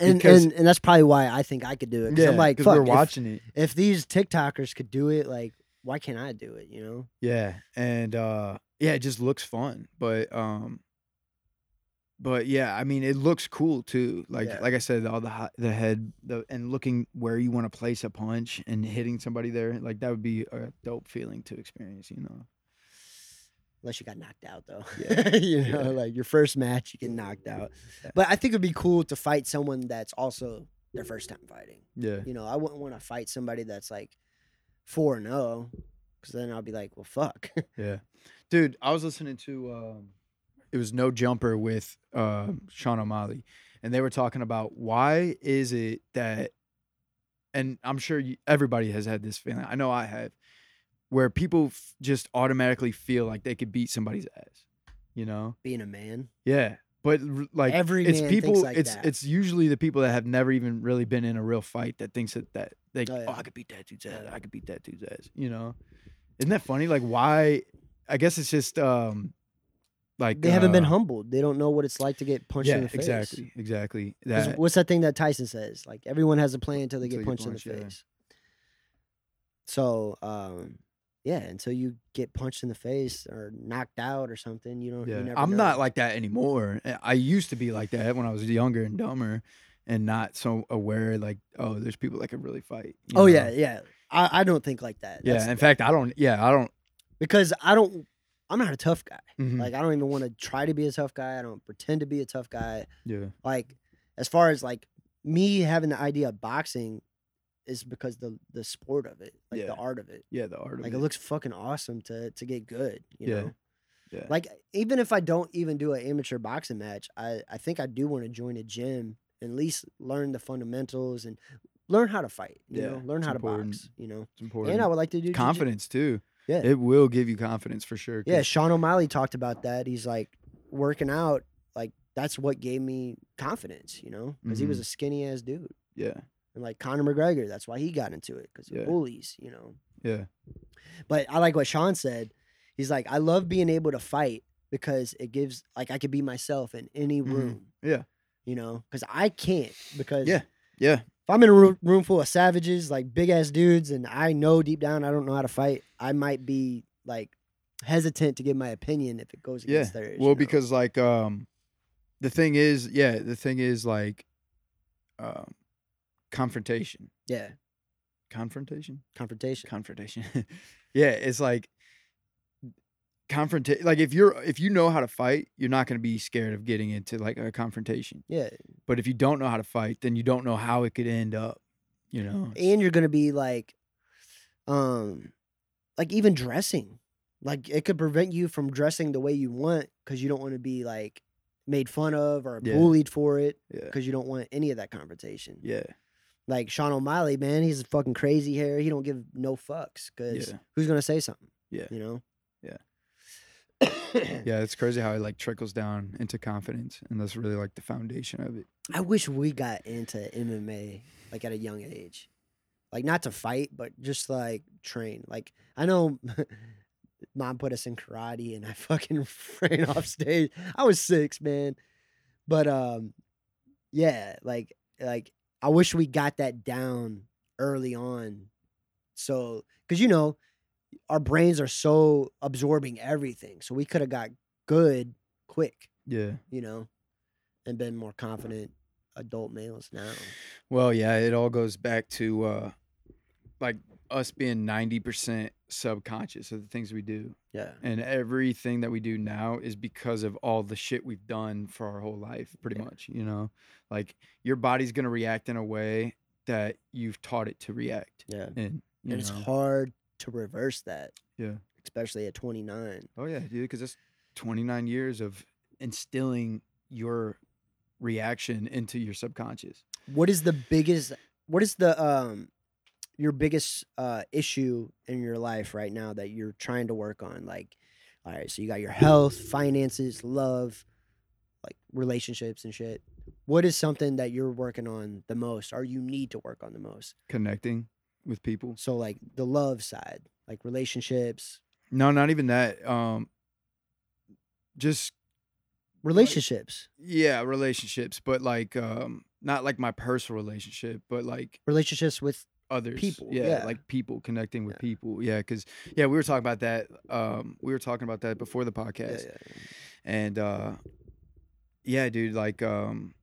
[SPEAKER 3] and,
[SPEAKER 1] because-
[SPEAKER 3] and and that's probably why I think I could do it. 'cause I'm like, fuck,
[SPEAKER 1] we're
[SPEAKER 3] if-
[SPEAKER 1] watching it.
[SPEAKER 3] If, these TikTokers could do it, like, why can't I do it? You know?
[SPEAKER 1] Yeah, and uh yeah, it just looks fun. But um but yeah, I mean it looks cool too. Like
[SPEAKER 3] Yeah.
[SPEAKER 1] like I said, all the the head the and looking where you want to place a punch and hitting somebody there, like that would be a dope feeling to experience, you know.
[SPEAKER 3] Unless you got knocked out though.
[SPEAKER 1] Yeah.
[SPEAKER 3] you know,
[SPEAKER 1] Yeah.
[SPEAKER 3] like your first match, you get knocked out.
[SPEAKER 1] Yeah.
[SPEAKER 3] But I think it'd be cool to fight someone that's also their first time fighting.
[SPEAKER 1] Yeah.
[SPEAKER 3] You know, I wouldn't want to fight somebody that's like four and zero, because then I'll be like, well, fuck.
[SPEAKER 1] Yeah. Dude, I was listening to um it was No Jumper with uh, Sean O'Malley and they were talking about why is it that and I'm sure you, everybody has had this feeling. I know I have where people f- just automatically feel like they could beat somebody's ass. You know?
[SPEAKER 3] Being a man,
[SPEAKER 1] Yeah. But r- like
[SPEAKER 3] Every
[SPEAKER 1] it's people
[SPEAKER 3] like
[SPEAKER 1] it's
[SPEAKER 3] that.
[SPEAKER 1] it's usually the people that have never even really been in a real fight that thinks that that they
[SPEAKER 3] Oh,
[SPEAKER 1] oh. I could beat that dude's ass. I could beat that dude's ass. You know? Isn't that funny? Like why I guess it's just um like
[SPEAKER 3] they haven't been
[SPEAKER 1] uh,
[SPEAKER 3] humbled. They don't know what it's like to get punched
[SPEAKER 1] Yeah,
[SPEAKER 3] in the face.
[SPEAKER 1] exactly. Exactly. That
[SPEAKER 3] What's that thing that Tyson says? Like everyone has a plan until they
[SPEAKER 1] Until
[SPEAKER 3] get punched,
[SPEAKER 1] punched,
[SPEAKER 3] in the
[SPEAKER 1] yeah.
[SPEAKER 3] face. So, um, yeah, until you get punched in the face or knocked out or something, you don't.
[SPEAKER 1] yeah.
[SPEAKER 3] You never
[SPEAKER 1] I'm
[SPEAKER 3] know.
[SPEAKER 1] not like that anymore. I- I used to be like that when I was younger and dumber and not so aware like, oh, there's people that can really fight.
[SPEAKER 3] Oh
[SPEAKER 1] know?
[SPEAKER 3] yeah, yeah. I, I don't think like that.
[SPEAKER 1] Yeah.
[SPEAKER 3] That's-
[SPEAKER 1] In fact, I don't yeah, I don't
[SPEAKER 3] because I don't. I'm not a tough guy.
[SPEAKER 1] mhm,
[SPEAKER 3] Like I don't even want to try to be a tough guy. I don't pretend to be a tough guy.
[SPEAKER 1] yeah.
[SPEAKER 3] Like as far as like me having the idea of boxing is because the the sport of it, like
[SPEAKER 1] Yeah.
[SPEAKER 3] the art of it.
[SPEAKER 1] Yeah, the art of it.
[SPEAKER 3] Like
[SPEAKER 1] it.
[SPEAKER 3] it looks fucking awesome to to get good. You
[SPEAKER 1] Yeah.
[SPEAKER 3] know.
[SPEAKER 1] yeah.
[SPEAKER 3] Like even if I don't even do an amateur boxing match, I I think I do want to join a gym and at least learn the fundamentals and learn how to fight. You
[SPEAKER 1] Yeah,
[SPEAKER 3] know, learn
[SPEAKER 1] it's
[SPEAKER 3] how
[SPEAKER 1] important.
[SPEAKER 3] to box. You know,
[SPEAKER 1] it's important.
[SPEAKER 3] and I would like to do jiu-jitsu.
[SPEAKER 1] confidence too.
[SPEAKER 3] Yeah.
[SPEAKER 1] It will give you confidence for sure.
[SPEAKER 3] Yeah, Sean O'Malley talked about that. He's like working out. Like that's what gave me confidence. You know, because he was
[SPEAKER 1] Mhm.
[SPEAKER 3] a skinny ass dude.
[SPEAKER 1] yeah.
[SPEAKER 3] And like Conor McGregor, that's why he got into it because
[SPEAKER 1] Yeah.
[SPEAKER 3] of bullies. You know,
[SPEAKER 1] Yeah.
[SPEAKER 3] But I like what Sean said. He's like, I love being able to fight because it gives like I could be myself in any
[SPEAKER 1] Mhm.
[SPEAKER 3] room.
[SPEAKER 1] Yeah.
[SPEAKER 3] You know, because I can't because
[SPEAKER 1] Yeah. Yeah.
[SPEAKER 3] if I'm in a roo- room full of savages, like big ass dudes, and I know deep down I don't know how to fight, I might be like hesitant to give my opinion if it goes
[SPEAKER 1] Yeah.
[SPEAKER 3] against theirs.
[SPEAKER 1] Well,
[SPEAKER 3] you know?
[SPEAKER 1] because like um the thing is, yeah, the thing is like um confrontation.
[SPEAKER 3] yeah,
[SPEAKER 1] Confrontation?
[SPEAKER 3] confrontation.
[SPEAKER 1] Confrontation. yeah, it's like confrontation like if you're if you know how to fight, you're not going to be scared of getting into like a confrontation.
[SPEAKER 3] Yeah,
[SPEAKER 1] But if you don't know how to fight, then you don't know how it could end up, you know.
[SPEAKER 3] and you're gonna be like, um, like even dressing, like it could prevent you from dressing the way you want because you don't want to be like made fun of or
[SPEAKER 1] Yeah.
[SPEAKER 3] bullied for it
[SPEAKER 1] Yeah.
[SPEAKER 3] because you don't want any of that confrontation.
[SPEAKER 1] Yeah.
[SPEAKER 3] Like Sean O'Malley, man, he's fucking crazy hair. He don't give no fucks because
[SPEAKER 1] Yeah.
[SPEAKER 3] who's gonna say something?
[SPEAKER 1] Yeah.
[SPEAKER 3] you know.
[SPEAKER 1] Yeah. Yeah, it's crazy how it like trickles down into confidence and that's really like the foundation of it.
[SPEAKER 3] I wish we got into MMA like at a young age. Like not to fight, but just like train. Like I know mom put us in karate and I fucking ran off stage. I was six, man. But um yeah, like like I wish we got that down early on. So cuz you know, our brains are so absorbing everything. So we could have got good quick,
[SPEAKER 1] Yeah.
[SPEAKER 3] you know, and been more confident adult males now.
[SPEAKER 1] Well, yeah, it all goes back to uh like us being 90% subconscious of the things we do.
[SPEAKER 3] Yeah.
[SPEAKER 1] And everything that we do now is because of all the shit we've done for our whole life, pretty
[SPEAKER 3] Yeah.
[SPEAKER 1] much, you know? Like your body's going to react in a way that you've taught it to react.
[SPEAKER 3] Yeah.
[SPEAKER 1] And
[SPEAKER 3] and it's hard to reverse that,
[SPEAKER 1] yeah.
[SPEAKER 3] especially at 29.
[SPEAKER 1] Oh yeah, dude, because that's 29 years of instilling your reaction into your subconscious.
[SPEAKER 3] What is the biggest what is the um your biggest uh issue in your life right now that you're trying to work on? Like all right, so you got your health, finances, love, like relationships and shit. What is something that you're working on the most or you need to work on the most?
[SPEAKER 1] Connecting with people.
[SPEAKER 3] So like the love side, like relationships,
[SPEAKER 1] No, not even that. Um just
[SPEAKER 3] relationships,
[SPEAKER 1] yeah, relationships, but like um not like my personal relationship, but like
[SPEAKER 3] relationships with
[SPEAKER 1] others.
[SPEAKER 3] People,
[SPEAKER 1] Yeah,
[SPEAKER 3] yeah.
[SPEAKER 1] like people connecting with
[SPEAKER 3] Yeah.
[SPEAKER 1] people. Yeah, cuz yeah, we were talking about that um we were talking about that before the podcast.
[SPEAKER 3] yeah, yeah.
[SPEAKER 1] And uh yeah, dude, like um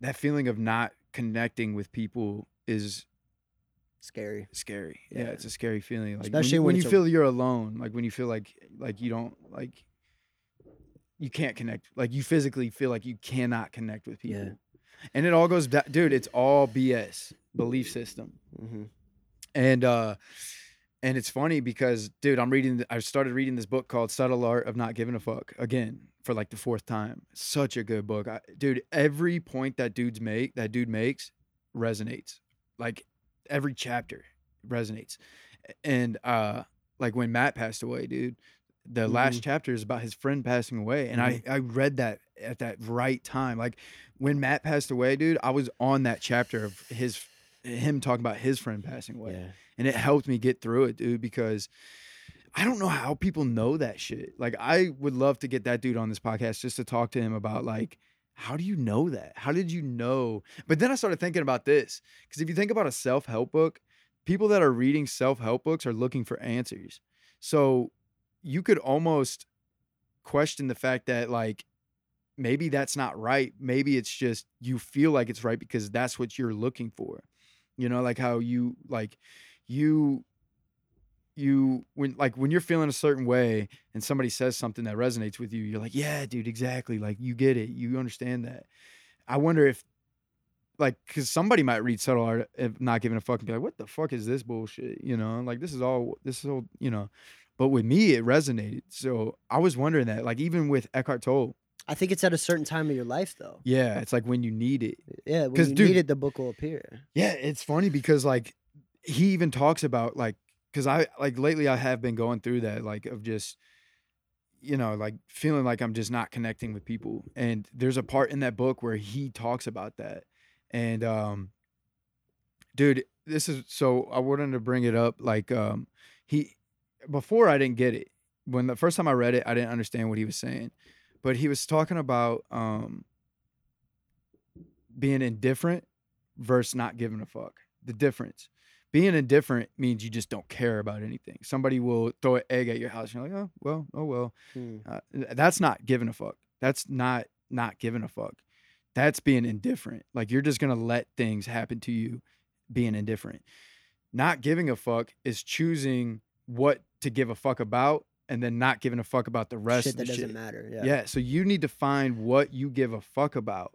[SPEAKER 1] that feeling of not connecting with people is
[SPEAKER 3] Scary.
[SPEAKER 1] scary. Yeah, it's a scary feeling. Like
[SPEAKER 3] Especially
[SPEAKER 1] when,
[SPEAKER 3] when
[SPEAKER 1] you,
[SPEAKER 3] it's a-
[SPEAKER 1] feel you're alone, like when you feel like like you don't like you can't connect. Like you physically feel like you cannot connect with people. And it all goes back, dude. It's all BS belief system.
[SPEAKER 3] hmm
[SPEAKER 1] And uh and it's funny because dude, I'm reading I started reading this book called Subtle Art of Not Giving a Fuck again for like the fourth time. Such a good book. I, dude, every point that dudes make, that dude makes resonates. Like every chapter resonates. And uh like when Matt passed away, dude, the last chapter is about his friend passing away and I I read that at that right time. Like when Matt passed away, dude, I was on that chapter of his him talking about his friend passing away
[SPEAKER 3] Yeah.
[SPEAKER 1] and it helped me get through it, dude, because I don't know how people know that shit. Like I would love to get that dude on this podcast just to talk to him about like how do you know that? How did you know? But then I started thinking about this because if you think about a self-help book, people that are reading self-help books are looking for answers. So you could almost question the fact that like maybe that's not right. Maybe it's just you feel like it's right because that's what you're looking for. You know, like how you like you you when like when you're feeling a certain way and somebody says something that resonates with you, you're like, yeah, dude, exactly. Like you get it. You understand that. I wonder if like because somebody might read subtle art of not giving a fuck and be like, what the fuck is this bullshit? You know, like this is all this is all, you know. But with me, it resonated. So I was wondering that, like even with Eckhart Tolle,
[SPEAKER 3] I think it's at a certain time of your life, though.
[SPEAKER 1] yeah, it's like when you need it.
[SPEAKER 3] Yeah, when you
[SPEAKER 1] dude-
[SPEAKER 3] need it, the book will appear.
[SPEAKER 1] Yeah, it's funny because like he even talks about like because I like lately I have been going through that like of just you know like feeling like I'm just not connecting with people and there's a part in that book where he talks about that and um dude this is so I wanted to bring it up like um he before I didn't get it when the first time I read it I didn't understand what he was saying but he was talking about um being indifferent versus not giving a fuck. The difference. Being indifferent means you just don't care about anything. Somebody will throw an egg at your house. And you're like, oh well, oh well.
[SPEAKER 3] Hmm.
[SPEAKER 1] Uh, that's not giving a fuck. That's not not giving a fuck. That's being indifferent. Like you're just gonna let things happen to you, being indifferent. Not giving a fuck is choosing what to give a fuck about, and then not giving a fuck about the rest
[SPEAKER 3] Shit
[SPEAKER 1] of the
[SPEAKER 3] that doesn't
[SPEAKER 1] shit.
[SPEAKER 3] matter.
[SPEAKER 1] Yeah.
[SPEAKER 3] Yeah.
[SPEAKER 1] So you need to find what you give a fuck about,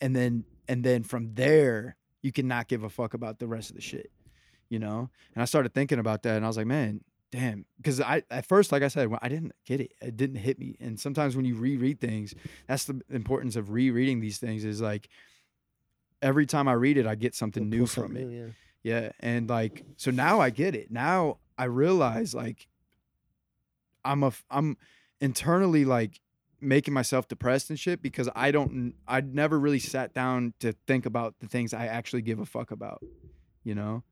[SPEAKER 1] and then and then from there you can not give a fuck about the rest of the shit. You know. And I started thinking about that, and I was like, man, damn. Because I at first, like I said, I didn't get it. It didn't hit me. And sometimes when you reread things, that's the importance of rereading these things. Is like every time I read it, I get something
[SPEAKER 3] You'll
[SPEAKER 1] new from
[SPEAKER 3] something
[SPEAKER 1] it.
[SPEAKER 3] new, yeah.
[SPEAKER 1] Yeah. And like, so now I get it. Now I realize like I'm a, I'm internally like making myself depressed and shit because I don't, I never really sat down to think about the things I actually give a fuck about, you know?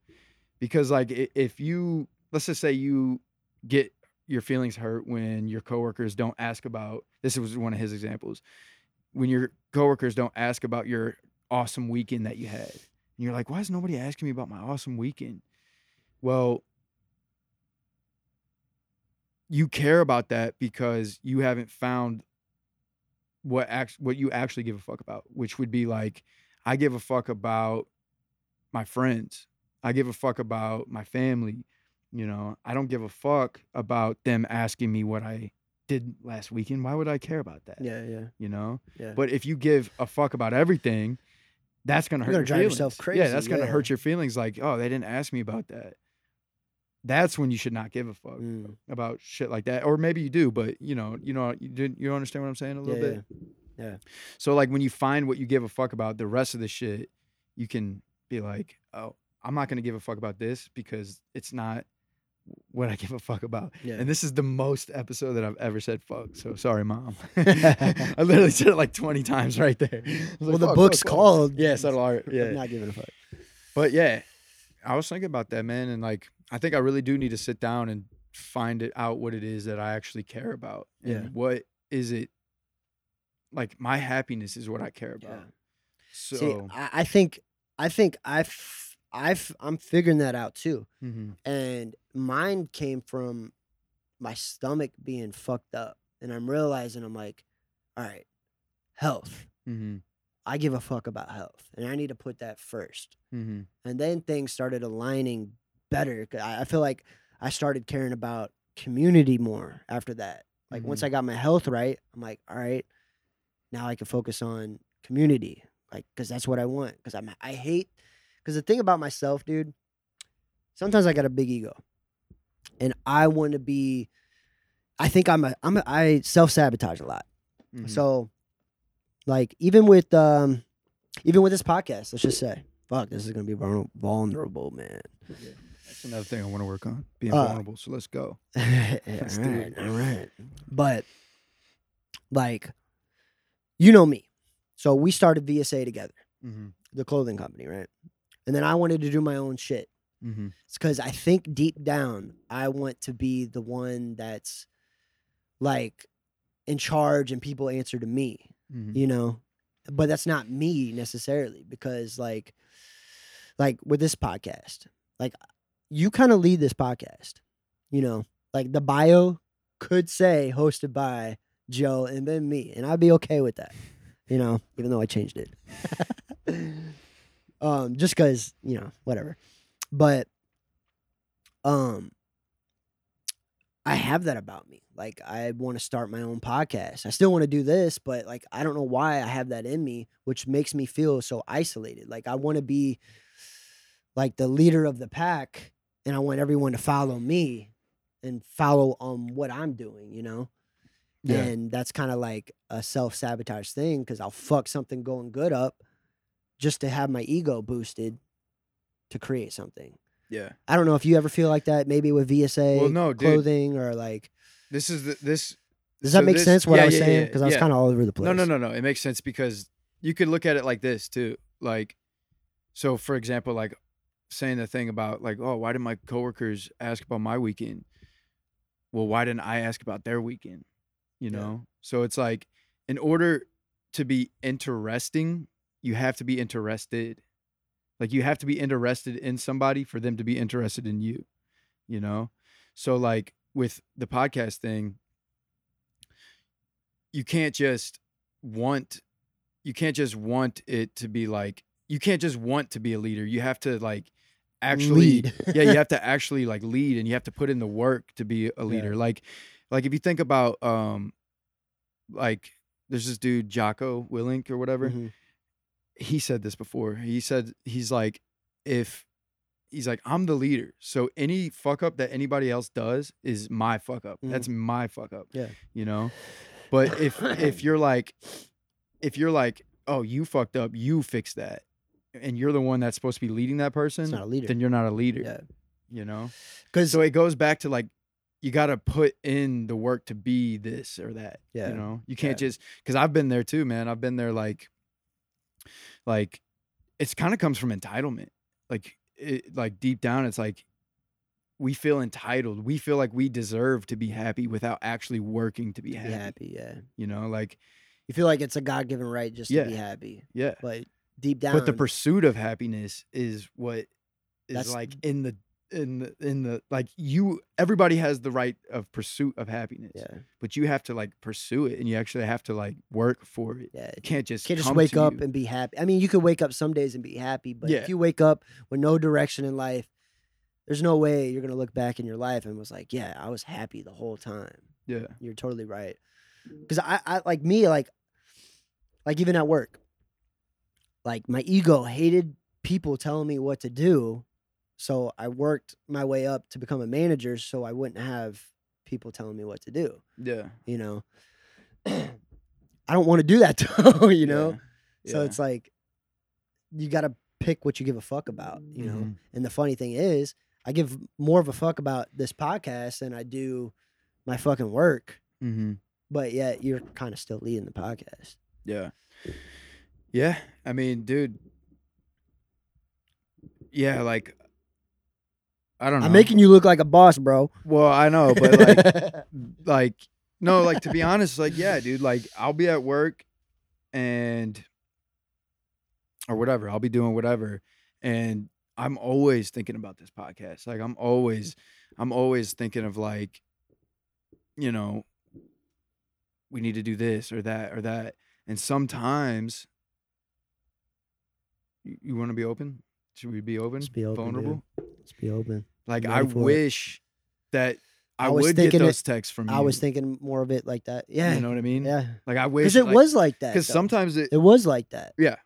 [SPEAKER 1] Because like if you, let's just say you get your feelings hurt when your coworkers don't ask about, this was one of his examples, when your coworkers don't ask about your awesome weekend that you had. And you're like, why is nobody asking me about my awesome weekend? Well, you care about that because you haven't found what act what you actually give a fuck about, which would be like, I give a fuck about my friends. I give a fuck about my family. You know, I don't give a fuck about them asking me what I did last weekend. Why would I care about that?
[SPEAKER 3] Yeah, yeah,
[SPEAKER 1] You know?
[SPEAKER 3] yeah.
[SPEAKER 1] But if you give a fuck about everything, that's gonna hurt
[SPEAKER 3] You're
[SPEAKER 1] your
[SPEAKER 3] gonna drive yourself
[SPEAKER 1] crazy. Yeah, that's gonna hurt your feelings. Like, oh, they didn't ask me about that. That's when you should not give a fuck
[SPEAKER 3] Mm.
[SPEAKER 1] about shit like that. Or maybe you do, but you know, you know, you didn't. You understand what I'm saying a little
[SPEAKER 3] Yeah,
[SPEAKER 1] bit.
[SPEAKER 3] yeah.
[SPEAKER 1] So like when you find what you give a fuck about, the rest of the shit, you can be like, oh, I'm not gonna give a fuck about this because it's not what I give a fuck about.
[SPEAKER 3] Yeah.
[SPEAKER 1] And this is the most episode that I've ever said fuck. So sorry, mom. I literally said it like 20 times right there. Like,
[SPEAKER 3] Well, the book's
[SPEAKER 1] fuck, fuck."
[SPEAKER 3] called.
[SPEAKER 1] Yeah, subtle art.
[SPEAKER 3] I'm
[SPEAKER 1] Yeah.
[SPEAKER 3] not giving a fuck.
[SPEAKER 1] But yeah, I was thinking about that, man. And like, I think I really do need to sit down and find it out what it is that I actually care about. And
[SPEAKER 3] Yeah.
[SPEAKER 1] what is it like my happiness is what I care about.
[SPEAKER 3] Yeah.
[SPEAKER 1] So
[SPEAKER 3] See, I, I think, I think I've, I've, I'm figuring that out too.
[SPEAKER 1] mhm.
[SPEAKER 3] and mine came from my stomach being fucked up and i'm realizing i'm like all right health
[SPEAKER 1] Mhm.
[SPEAKER 3] I give a fuck about health, and I need to put that first.
[SPEAKER 1] Mm-hmm.
[SPEAKER 3] And then things started aligning better. I, I feel like I started caring about community more after that. Like once
[SPEAKER 1] Mhm.
[SPEAKER 3] I got my health right, I'm like, all right, now I can focus on community, like because that's what I want. Because I'm I hate because the thing about myself, dude, sometimes I got a big ego, and I want to be. I think I'm a I'm a, I self sabotage a lot.
[SPEAKER 1] Mm-hmm.
[SPEAKER 3] So, like, even with um, even with this podcast, let's just say, fuck, this is gonna be vulnerable, man.
[SPEAKER 1] That's another thing I want to work on, being
[SPEAKER 3] Uh,
[SPEAKER 1] vulnerable. So let's go.
[SPEAKER 3] all
[SPEAKER 1] Let's do
[SPEAKER 3] right,
[SPEAKER 1] it.
[SPEAKER 3] all right. But, like, you know me, so we started VSA together,
[SPEAKER 1] Mm-hmm.
[SPEAKER 3] the clothing company, right? And then I wanted to do my own shit.
[SPEAKER 1] Mm-hmm.
[SPEAKER 3] It's because I think deep down I want to be the one that's like in charge and people answer to me.
[SPEAKER 1] Mm-hmm.
[SPEAKER 3] you know but that's not me necessarily because like like with this podcast like you kind of lead this podcast you know like the bio could say hosted by joe and then me and i'd be okay with that you know even though i changed it um just because you know whatever but um I have that about me. Like I want to start my own podcast. I still want to do this, but like I don't know why I have that in me, which makes me feel so isolated. Like I want to be like the leader of the pack and I want everyone to follow me and follow on what I'm doing, you know?
[SPEAKER 1] Yeah.
[SPEAKER 3] And that's kind of like a self-sabotage thing cuz I'll fuck something going good up just to have my ego boosted to create something.
[SPEAKER 1] yeah.
[SPEAKER 3] I don't know if you ever feel like that, maybe with VSA
[SPEAKER 1] Well, no, dude.
[SPEAKER 3] clothing or like.
[SPEAKER 1] This is the, this.
[SPEAKER 3] Does that
[SPEAKER 1] so
[SPEAKER 3] make
[SPEAKER 1] this-
[SPEAKER 3] sense? What
[SPEAKER 1] yeah,
[SPEAKER 3] I was
[SPEAKER 1] yeah,
[SPEAKER 3] saying because I was kind of all over the place.
[SPEAKER 1] No, no, no, no. It makes sense because you could look at it like this too. Like, so for example, like saying the thing about like, oh, why did my coworkers ask about my weekend? Well, why didn't I ask about their weekend? You
[SPEAKER 3] Yeah.
[SPEAKER 1] know. So it's like, in order to be interesting, you have to be interested. Like you have to be interested in somebody for them to be interested in you. You know. So like with the podcast thing, you can't just want you can't just want it to be like you can't just want to be a leader you have to like actually yeah you have to actually like lead and you have to put in the work to be a leader. Like like if you think about um like there's this dude Jocko Willink or whatever.
[SPEAKER 3] Mhm.
[SPEAKER 1] he said this before. He said he's like if he's like i'm the leader. So any fuck up that anybody else does is my fuck up.
[SPEAKER 3] Mhm.
[SPEAKER 1] that's my fuck up
[SPEAKER 3] Yeah.
[SPEAKER 1] you know? But if if you're like if you're like oh you fucked up. You fix that and you're the one that's supposed to be leading that person
[SPEAKER 3] It's not a leader.
[SPEAKER 1] then you're not a leader
[SPEAKER 3] Yeah.
[SPEAKER 1] you know
[SPEAKER 3] Because
[SPEAKER 1] so it goes back to like you got to put in the work to be this or that
[SPEAKER 3] Yeah.
[SPEAKER 1] you know you can't
[SPEAKER 3] Yeah.
[SPEAKER 1] just because i've been there too man i've been there like like it's kind of comes from entitlement like it like deep down it's like we feel entitled we feel like we deserve to be happy without actually working to be
[SPEAKER 3] be
[SPEAKER 1] happy,
[SPEAKER 3] happy. Yeah.
[SPEAKER 1] you know like
[SPEAKER 3] You feel like it's a God given right just
[SPEAKER 1] Yeah.
[SPEAKER 3] to be happy,
[SPEAKER 1] yeah
[SPEAKER 3] but deep down,
[SPEAKER 1] but the pursuit of happiness is what is
[SPEAKER 3] That's-
[SPEAKER 1] like in the in the in the like you everybody has the right of pursuit of happiness
[SPEAKER 3] yeah,
[SPEAKER 1] but you have to like pursue it and you actually have to like work for it
[SPEAKER 3] yeah.
[SPEAKER 1] you can't just
[SPEAKER 3] Can't just
[SPEAKER 1] come
[SPEAKER 3] wake up
[SPEAKER 1] you.
[SPEAKER 3] and be happy. I mean, you could wake up some days and be happy, but
[SPEAKER 1] Yeah.
[SPEAKER 3] if you wake up with no direction in life, there's no way you're gonna look back in your life and was like, yeah, I was happy the whole time.
[SPEAKER 1] yeah
[SPEAKER 3] You're totally right. Because I, I like me, like, like even at work, like my ego hated people telling me what to do, so I worked my way up to become a manager, so I wouldn't have people telling me what to do.
[SPEAKER 1] yeah
[SPEAKER 3] You know, I don't want to do that though. You know,
[SPEAKER 1] yeah,
[SPEAKER 3] so
[SPEAKER 1] yeah.
[SPEAKER 3] it's like you got to pick what you give a fuck about. You know,
[SPEAKER 1] Mhm.
[SPEAKER 3] and the funny thing is, I give more of a fuck about this podcast than I do my fucking work
[SPEAKER 1] Mhm.
[SPEAKER 3] but yet you're kind of still leading the podcast.
[SPEAKER 1] yeah yeah i mean dude yeah like i don't know
[SPEAKER 3] I'm making you look like a boss, bro.
[SPEAKER 1] well i know but like like no like to be honest like yeah dude like i'll be at work and or whatever i'll be doing whatever and i'm always thinking about this podcast like i'm always i'm always thinking of like you know we need to do this or that or that and sometimes You, you want to be open? Should we be open?
[SPEAKER 3] Let's be open, dude.
[SPEAKER 1] Vulnerable?
[SPEAKER 3] Let's be open.
[SPEAKER 1] Like I
[SPEAKER 3] for it.
[SPEAKER 1] wish that I,
[SPEAKER 3] I
[SPEAKER 1] would get
[SPEAKER 3] thinking it-
[SPEAKER 1] those texts from you.
[SPEAKER 3] I was thinking more of it like that. Yeah.
[SPEAKER 1] You know what I mean?
[SPEAKER 3] Yeah.
[SPEAKER 1] Like I wish
[SPEAKER 3] Because it
[SPEAKER 1] like-
[SPEAKER 3] was like that.
[SPEAKER 1] because sometimes it
[SPEAKER 3] It was like that.
[SPEAKER 1] Yeah.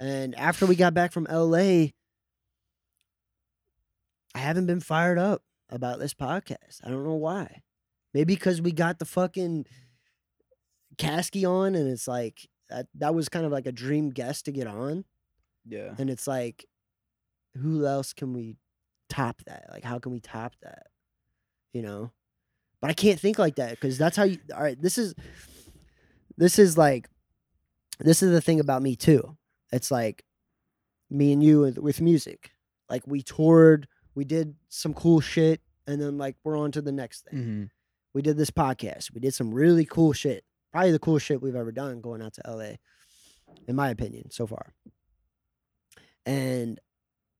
[SPEAKER 3] And after we got back from LA, I haven't been fired up about this podcast. I don't know why. Maybe because we got the fucking Kasky on and it's like that, that was kind of like a dream guest to get on.
[SPEAKER 1] Yeah.
[SPEAKER 3] And it's like, who else can we top that? Like, how can we top that? You know? But I can't think like that because that's how you. All right, this is, this is like, this is the thing about me too. It's like, me and you with, with music. Like we toured, we did some cool shit, and then like we're on to the next thing.
[SPEAKER 1] hmm
[SPEAKER 3] We did this podcast. We did some really cool shit. Probably the coolest shit we've ever done going out to LA, in my opinion, so far. And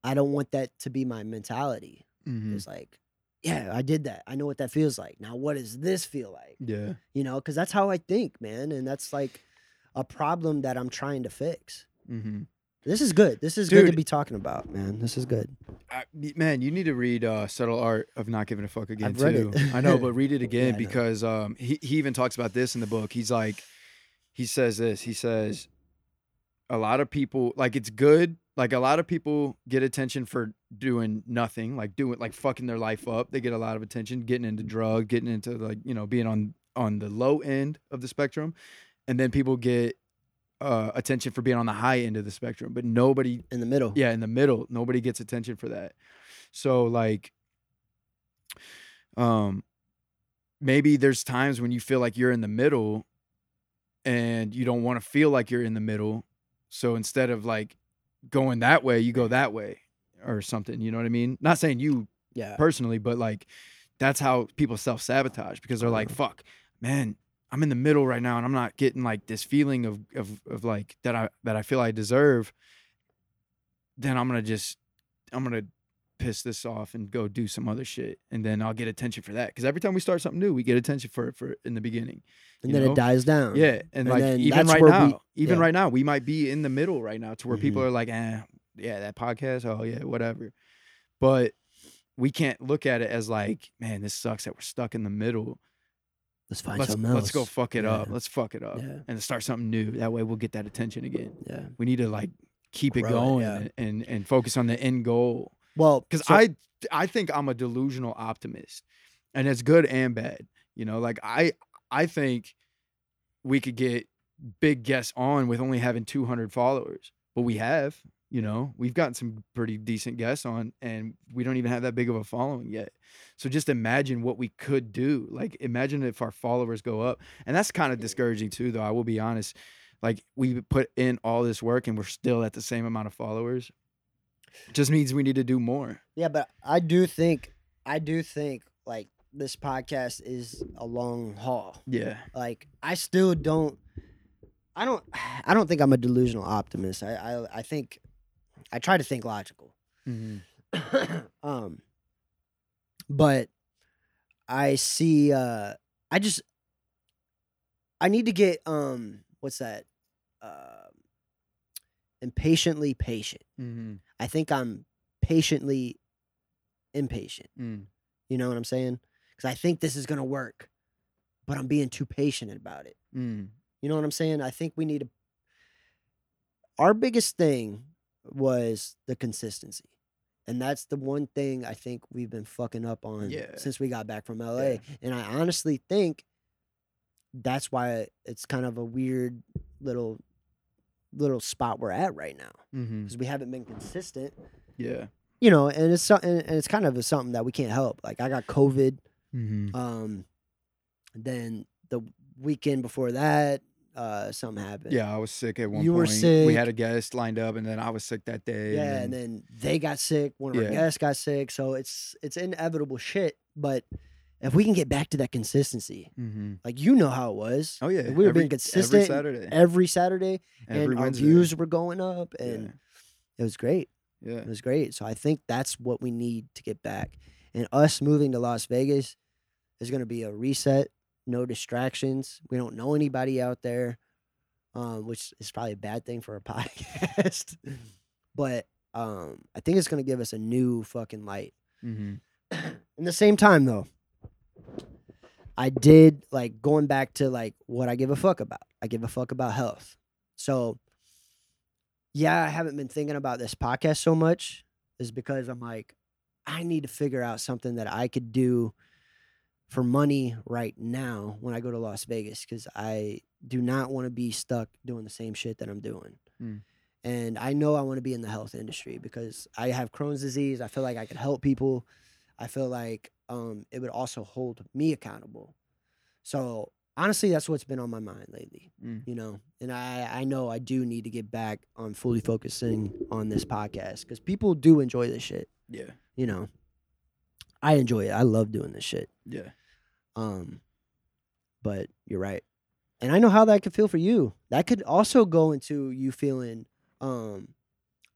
[SPEAKER 3] I don't want that to be my mentality.
[SPEAKER 1] hmm
[SPEAKER 3] It's like, yeah, I did that. I know what that feels like. Now, what does this feel like?
[SPEAKER 1] Yeah.
[SPEAKER 3] You know, because that's how I think, man. And that's like a problem that I'm trying to fix.
[SPEAKER 1] hmm
[SPEAKER 3] This is good. This is good to be talking about, man. This is good.
[SPEAKER 1] I, man, you need to read uh, "Subtle Art of Not Giving a Fuck" again too.
[SPEAKER 3] it.
[SPEAKER 1] I know, but read it again
[SPEAKER 3] know.
[SPEAKER 1] because um, he he even talks about this in the book. He's like, he says this. He says, a lot of people like it's good. Like a lot of people get attention for doing nothing, like doing like fucking their life up. They get a lot of attention, getting into drug, getting into like you know being on on the low end of the spectrum, and then people get uh, attention for being on the high end of the spectrum. But nobody
[SPEAKER 3] In the middle.
[SPEAKER 1] yeah in the middle nobody gets attention for that so like um maybe there's times when you feel like you're in the middle and you don't want to feel like you're in the middle so instead of like going that way you go that way or something you know what i mean? Not saying you
[SPEAKER 3] Yeah.
[SPEAKER 1] personally but like that's how people self-sabotage because they're like fuck man i'm in the middle right now and i'm not getting like this feeling of of, of like that i that i feel i deserve. Then i'm gonna just i'm gonna piss this off and go do some other shit and then i'll get attention for that because every time we start something new we get attention for it for in the beginning
[SPEAKER 3] and then
[SPEAKER 1] know?
[SPEAKER 3] it dies down.
[SPEAKER 1] yeah and,
[SPEAKER 3] And
[SPEAKER 1] like
[SPEAKER 3] then
[SPEAKER 1] even
[SPEAKER 3] that's
[SPEAKER 1] right
[SPEAKER 3] where
[SPEAKER 1] now
[SPEAKER 3] we-
[SPEAKER 1] even
[SPEAKER 3] yeah.
[SPEAKER 1] right now we might be in the middle right now to where people
[SPEAKER 3] Mhm.
[SPEAKER 1] are like eh yeah that podcast oh yeah whatever but we can't look at it as like man this sucks that we're stuck in the middle
[SPEAKER 3] Let's find
[SPEAKER 1] let's,
[SPEAKER 3] something else.
[SPEAKER 1] let's go fuck it up let's fuck it up
[SPEAKER 3] Yeah.
[SPEAKER 1] and start something new that way we'll get that attention again
[SPEAKER 3] Yeah.
[SPEAKER 1] we need to like keep it
[SPEAKER 3] Grow it,
[SPEAKER 1] going
[SPEAKER 3] yeah.
[SPEAKER 1] and, and and focus on the end goal
[SPEAKER 3] Well,
[SPEAKER 1] because
[SPEAKER 3] so-
[SPEAKER 1] I I think I'm a delusional optimist, and it's good and bad. You know, like I I think we could get big guests on with only having 200 followers, but we have. You know, we've gotten some pretty decent guests on, and we don't even have that big of a following yet. So just imagine what we could do. Like, imagine if our followers go up, and that's kind of discouraging too. Though I will be honest, like we put in all this work, and we're still at the same amount of followers. Just means we need to do more.
[SPEAKER 3] Yeah, but I do think I do think like this podcast is a long haul.
[SPEAKER 1] Yeah.
[SPEAKER 3] Like I still don't I don't I don't think I'm a delusional optimist. I I, I think I try to think logical.
[SPEAKER 1] Mm-hmm.
[SPEAKER 3] um but I see uh I just I need to get um what's that? Um impatiently patient.
[SPEAKER 1] Mm-hmm.
[SPEAKER 3] I think I'm patiently impatient.
[SPEAKER 1] Mm.
[SPEAKER 3] You know what I'm saying? Because I think this is gonna work, but I'm being too patient about it.
[SPEAKER 1] Mm.
[SPEAKER 3] You know what I'm saying? I think we need to. Our biggest thing was the consistency, and that's the one thing I think we've been fucking up on
[SPEAKER 1] Yeah.
[SPEAKER 3] since we got back from LA.
[SPEAKER 1] Yeah.
[SPEAKER 3] And I honestly think that's why it's kind of a weird little little spot we're at right now
[SPEAKER 1] Mm-hmm.
[SPEAKER 3] because we haven't been consistent
[SPEAKER 1] Yeah.
[SPEAKER 3] you know, and it's and, and it's kind of a, something that we can't help. Like I got COVID.
[SPEAKER 1] Mm-hmm.
[SPEAKER 3] Um, then the weekend before that, uh, something happened.
[SPEAKER 1] Yeah, I was sick at one
[SPEAKER 3] You were
[SPEAKER 1] point. We had a guest lined up, and then I was sick that day.
[SPEAKER 3] yeah, and then they got sick. One of
[SPEAKER 1] Yeah.
[SPEAKER 3] our guests got sick. So it's it's inevitable shit. But if we can get back to that consistency,
[SPEAKER 1] hmm
[SPEAKER 3] like you know how it was.
[SPEAKER 1] oh yeah,
[SPEAKER 3] If we were
[SPEAKER 1] every,
[SPEAKER 3] being consistent
[SPEAKER 1] every Saturday,
[SPEAKER 3] every Saturday,
[SPEAKER 1] every
[SPEAKER 3] and our views were going up, and
[SPEAKER 1] yeah.
[SPEAKER 3] it was great.
[SPEAKER 1] yeah,
[SPEAKER 3] It was great. So I think that's what we need to get back. And us moving to Las Vegas is going to be a reset. No distractions. We don't know anybody out there, um, which is probably a bad thing for a podcast. but um, I think it's gonna give us a new fucking light.
[SPEAKER 1] Mm-hmm.
[SPEAKER 3] In the same time, though, I did like going back to like what I give a fuck about. I give a fuck about health. So, yeah, I haven't been thinking about this podcast so much, is because I'm like, I need to figure out something that I could do for money right now when I go to Las Vegas because I do not want to be stuck doing the same shit that I'm doing.
[SPEAKER 1] Mm.
[SPEAKER 3] And I know I want to be in the health industry because I have Crohn's disease. I feel like I could help people. I feel like um, it would also hold me accountable. So honestly, that's what's been on my mind lately.
[SPEAKER 1] Mm.
[SPEAKER 3] You know, and I I know I do need to get back on fully focusing on this podcast because people do enjoy this shit.
[SPEAKER 1] Yeah.
[SPEAKER 3] You know, I enjoy it. I love doing this shit.
[SPEAKER 1] Yeah.
[SPEAKER 3] Um, but you're right, and I know how that could feel for you. That could also go into you feeling um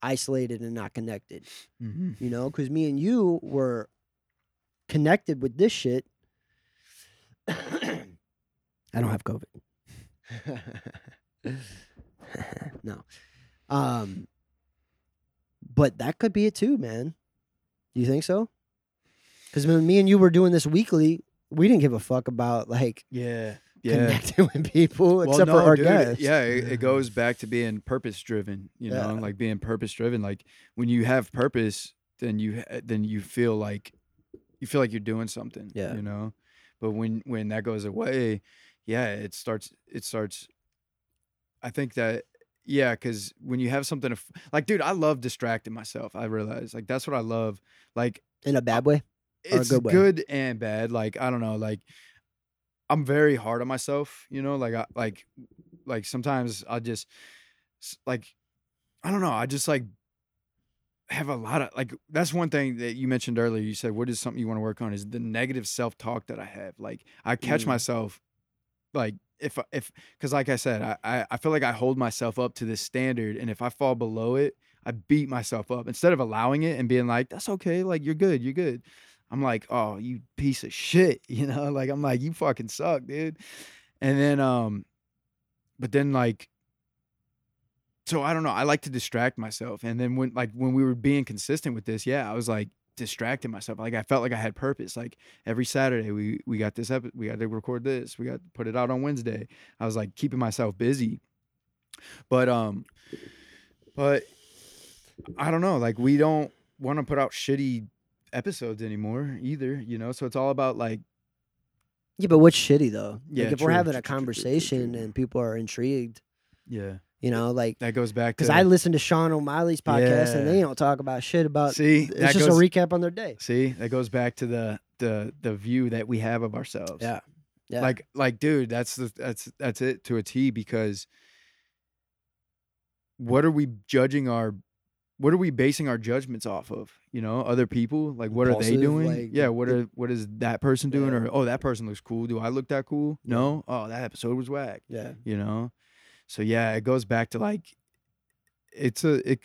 [SPEAKER 3] isolated and not connected.
[SPEAKER 1] Mm-hmm.
[SPEAKER 3] You know, because me and you were connected with this shit. I don't have COVID. no. Um but that could be it too, man. Do you think so? Cuz when me and you were doing this weekly, we didn't give a fuck about like
[SPEAKER 1] Yeah. Yeah.
[SPEAKER 3] connecting with people
[SPEAKER 1] Well,
[SPEAKER 3] except
[SPEAKER 1] no,
[SPEAKER 3] for our
[SPEAKER 1] dude,
[SPEAKER 3] guests.
[SPEAKER 1] Yeah, it, it goes back to being purpose driven. You know,
[SPEAKER 3] Yeah.
[SPEAKER 1] like being purpose driven. Like when you have purpose, then you then you feel like you feel like you're doing something.
[SPEAKER 3] Yeah.
[SPEAKER 1] You know, but when when that goes away, yeah, it starts. It starts. I think that yeah, because when you have something to like, dude, I love distracting myself. I realize like that's what I love. Like
[SPEAKER 3] In a bad way?
[SPEAKER 1] It's
[SPEAKER 3] good way?
[SPEAKER 1] good and bad. Like I don't know, like I'm very hard on myself. You know, like I like like sometimes I just like I don't know. I just like have a lot of like that's one thing that you mentioned earlier. You said what is something you want to work on is the negative self talk that I have. Like I catch
[SPEAKER 3] Mm.
[SPEAKER 1] myself like if if because like I said, I I feel like I hold myself up to this standard, and if I fall below it, I beat myself up instead of allowing it and being like, "That's okay, like you're good, you're good." I'm like, "Oh, you piece of shit," you know, like I'm like, "You fucking suck, dude," and then um, but then like, so I don't know. I like to distract myself, and then when like when we were being consistent with this, yeah, I was like distracting myself. Like I felt like I had purpose. Like every Saturday we we got this epi- we got to record this. We got to put it out on Wednesday. I was like keeping myself busy. But um but I don't know, like we don't want to put out shitty episodes anymore either, you know? So it's all about like
[SPEAKER 3] Yeah, but what's shitty though?
[SPEAKER 1] Yeah,
[SPEAKER 3] like if we're having
[SPEAKER 1] true,
[SPEAKER 3] a
[SPEAKER 1] true, true, true, true,
[SPEAKER 3] conversation
[SPEAKER 1] true.
[SPEAKER 3] and people are intrigued,
[SPEAKER 1] yeah.
[SPEAKER 3] You know, like
[SPEAKER 1] That goes back
[SPEAKER 3] because I listen to Sean O'Malley's podcast and they don't talk about shit about.
[SPEAKER 1] See,
[SPEAKER 3] it's just
[SPEAKER 1] goes
[SPEAKER 3] a recap on their day.
[SPEAKER 1] See, that goes back to the the the view that we have of ourselves.
[SPEAKER 3] Yeah. Yeah.
[SPEAKER 1] Like like dude, that's the that's that's it to a T because what are we judging our what are we basing our judgments off of? You know, other people? Like what are they doing?
[SPEAKER 3] like,
[SPEAKER 1] yeah, what are what is that person doing?
[SPEAKER 3] Yeah.
[SPEAKER 1] Or oh that person looks cool. Do I look that cool? No? Oh, that episode was whack.
[SPEAKER 3] Yeah.
[SPEAKER 1] You know? So yeah, it goes back to like it's a it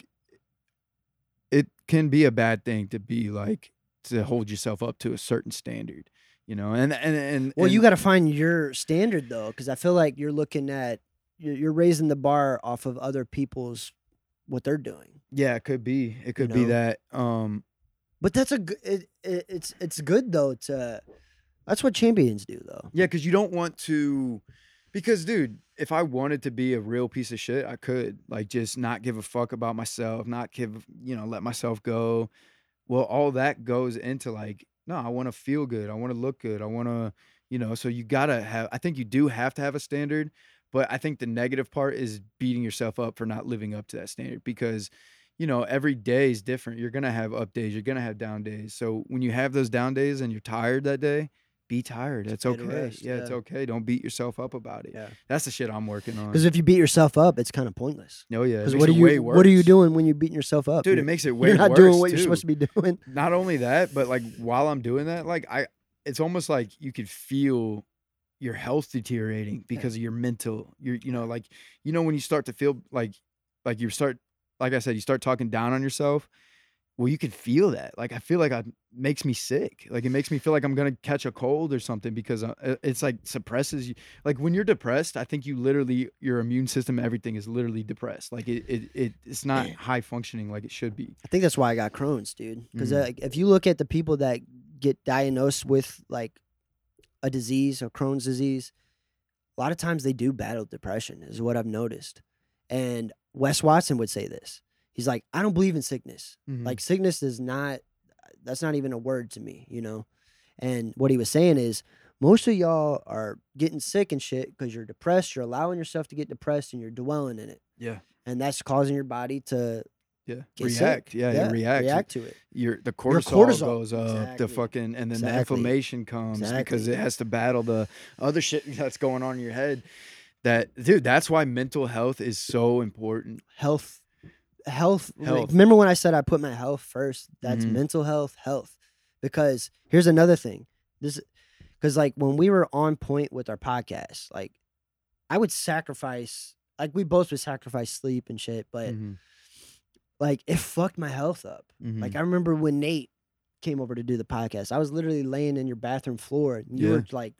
[SPEAKER 1] it can be a bad thing to be like to hold yourself up to a certain standard, you know. And and and
[SPEAKER 3] Well, you got to find your standard though, because I feel like you're looking at you're, raising the bar off of other people's what they're doing.
[SPEAKER 1] yeah, it could be. It could be
[SPEAKER 3] know?
[SPEAKER 1] that. Um,
[SPEAKER 3] But that's a good. It, it, it's it's good though to. That's what champions do though.
[SPEAKER 1] yeah, because you don't want to. Because, dude, if I wanted to be a real piece of shit, I could like just not give a fuck about myself, not give, you know, let myself go. Well, all that goes into like, no, I want to feel good. I want to look good. I want to, you know, so you gotta have. I think you do have to have a standard, but I think the negative part is beating yourself up for not living up to that standard because, you know, every day is different. You're gonna have up days. You're gonna have down days. So when you have those down days and you're tired that day, be tired. That's okay.
[SPEAKER 3] rest,
[SPEAKER 1] yeah, it's okay. Don't beat yourself up about it.
[SPEAKER 3] Yeah.
[SPEAKER 1] That's the shit I'm working on.
[SPEAKER 3] Because if you beat yourself up, it's kind of pointless.
[SPEAKER 1] oh yeah,
[SPEAKER 3] Because what are you what are you doing when you're beating yourself up?
[SPEAKER 1] dude? It
[SPEAKER 3] You're-
[SPEAKER 1] makes it way
[SPEAKER 3] You're not
[SPEAKER 1] worse.
[SPEAKER 3] doing what you're supposed to be doing.
[SPEAKER 1] Not only that, but like while I'm doing that, like I, it's almost like you could feel your health deteriorating because of your mental. You're, you know, like you know when you start to feel like, like you start, like I said, you start talking down on yourself. Well, you can feel that. Like I feel like I makes me sick. Like it makes me feel like I'm gonna catch a cold or something because uh, it's like suppresses you. Like when you're depressed, I think you literally your immune system, everything is literally depressed. Like it, it, it it's not high functioning like it should be.
[SPEAKER 3] I think that's why I got Crohn's, dude. Because
[SPEAKER 1] Mhm.
[SPEAKER 3] like, if you look at the people that get diagnosed with like a disease or Crohn's disease, a lot of times they do battle depression, is what I've noticed. And Wes Watson would say this. He's like, I don't believe in sickness.
[SPEAKER 1] Mhm.
[SPEAKER 3] Like sickness is not that's not even a word to me, you know. And what he was saying is most of y'all are getting sick and shit because you're depressed. You're allowing yourself to get depressed and you're dwelling in it,
[SPEAKER 1] yeah,
[SPEAKER 3] and that's causing your body to
[SPEAKER 1] yeah, react. Yeah, yeah, react.
[SPEAKER 3] react to it.
[SPEAKER 1] Your the cortisol,
[SPEAKER 3] cortisol,
[SPEAKER 1] goes up. The fucking and then the inflammation comes because it has to battle the other shit that's going on in your head. That dude, that's why mental health is so important.
[SPEAKER 3] health health, like, remember when i said i put my health first that's
[SPEAKER 1] Mhm.
[SPEAKER 3] mental health health because here's another thing this because like when we were on point with our podcast like i would sacrifice like we both would sacrifice sleep and shit but
[SPEAKER 1] Mhm,
[SPEAKER 3] like it fucked my health up
[SPEAKER 1] mhm.
[SPEAKER 3] like i remember when nate came over to do the podcast i was literally laying in your bathroom floor and you
[SPEAKER 1] Yeah.
[SPEAKER 3] were like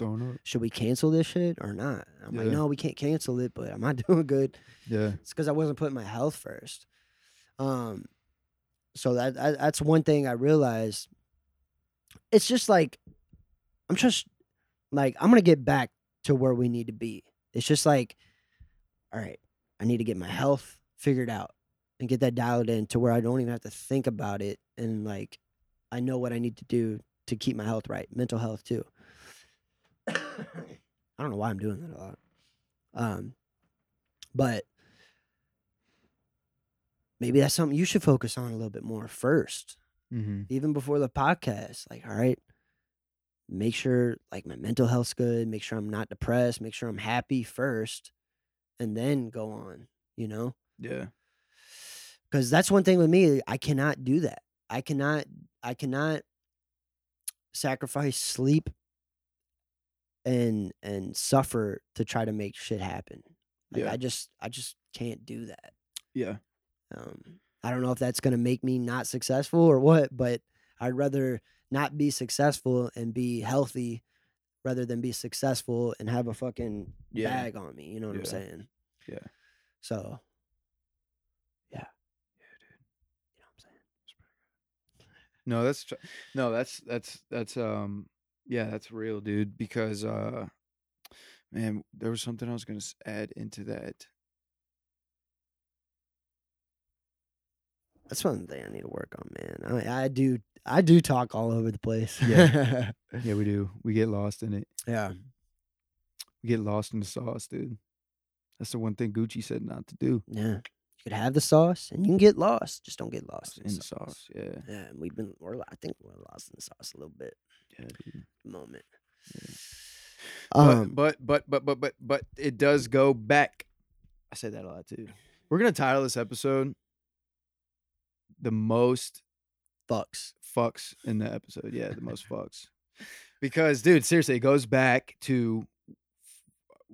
[SPEAKER 3] should we cancel this shit or not i'm like no we can't cancel it but i'm not doing good
[SPEAKER 1] Yeah.
[SPEAKER 3] it's because I wasn't putting my health first. Um, so that, that that's one thing I realized. It's just like I'm just like I'm gonna get back to where we need to be. It's just like, all right, I need to get my health figured out and get that dialed in to where I don't even have to think about it and like I know what I need to do to keep my health right, mental health too. I don't know why I'm doing that a lot. Um, but maybe that's something you should focus on a little bit more first,
[SPEAKER 1] Mm-hmm.
[SPEAKER 3] even before the podcast. Like, all right, make sure like my mental health's good, make sure I'm not depressed, make sure I'm happy first, and then go on, you know?
[SPEAKER 1] Yeah.
[SPEAKER 3] Because that's one thing with me, I cannot do that. I cannot, I cannot sacrifice sleep and and suffer to try to make shit happen. Like
[SPEAKER 1] Yeah.
[SPEAKER 3] I just I just can't do that.
[SPEAKER 1] Yeah.
[SPEAKER 3] Um, I don't know if that's going to make me not successful or what, but I'd rather not be successful and be healthy rather than be successful and have a fucking
[SPEAKER 1] Yeah.
[SPEAKER 3] bag on me. You know what I'm saying?
[SPEAKER 1] Yeah.
[SPEAKER 3] So, yeah.
[SPEAKER 1] Yeah, dude.
[SPEAKER 3] You know what I'm saying?
[SPEAKER 1] No, that's tr- no, that's that's that's um yeah, that's real, dude. Because uh, man, there was something I was gonna add into that.
[SPEAKER 3] That's one thing I need to work on, man. I, I do I do talk all over the place.
[SPEAKER 1] Yeah. Yeah, we do. We get lost in it.
[SPEAKER 3] yeah.
[SPEAKER 1] We get lost in the sauce, dude. That's the one thing Gucci said not to do.
[SPEAKER 3] Yeah. You could have the sauce and you can get lost. Just don't get lost in,
[SPEAKER 1] In
[SPEAKER 3] the sauce.
[SPEAKER 1] sauce, yeah,
[SPEAKER 3] Yeah, and we've been we're I think we're lost in the sauce a little bit
[SPEAKER 1] yeah, dude.
[SPEAKER 3] moment.
[SPEAKER 1] Yeah.
[SPEAKER 3] Um
[SPEAKER 1] but, but but but but but but it does go back. I say that a lot too. We're gonna title this episode "The Most
[SPEAKER 3] fucks.
[SPEAKER 1] Fucks" in the episode. Yeah, the most fucks. Because, dude, seriously, it goes back to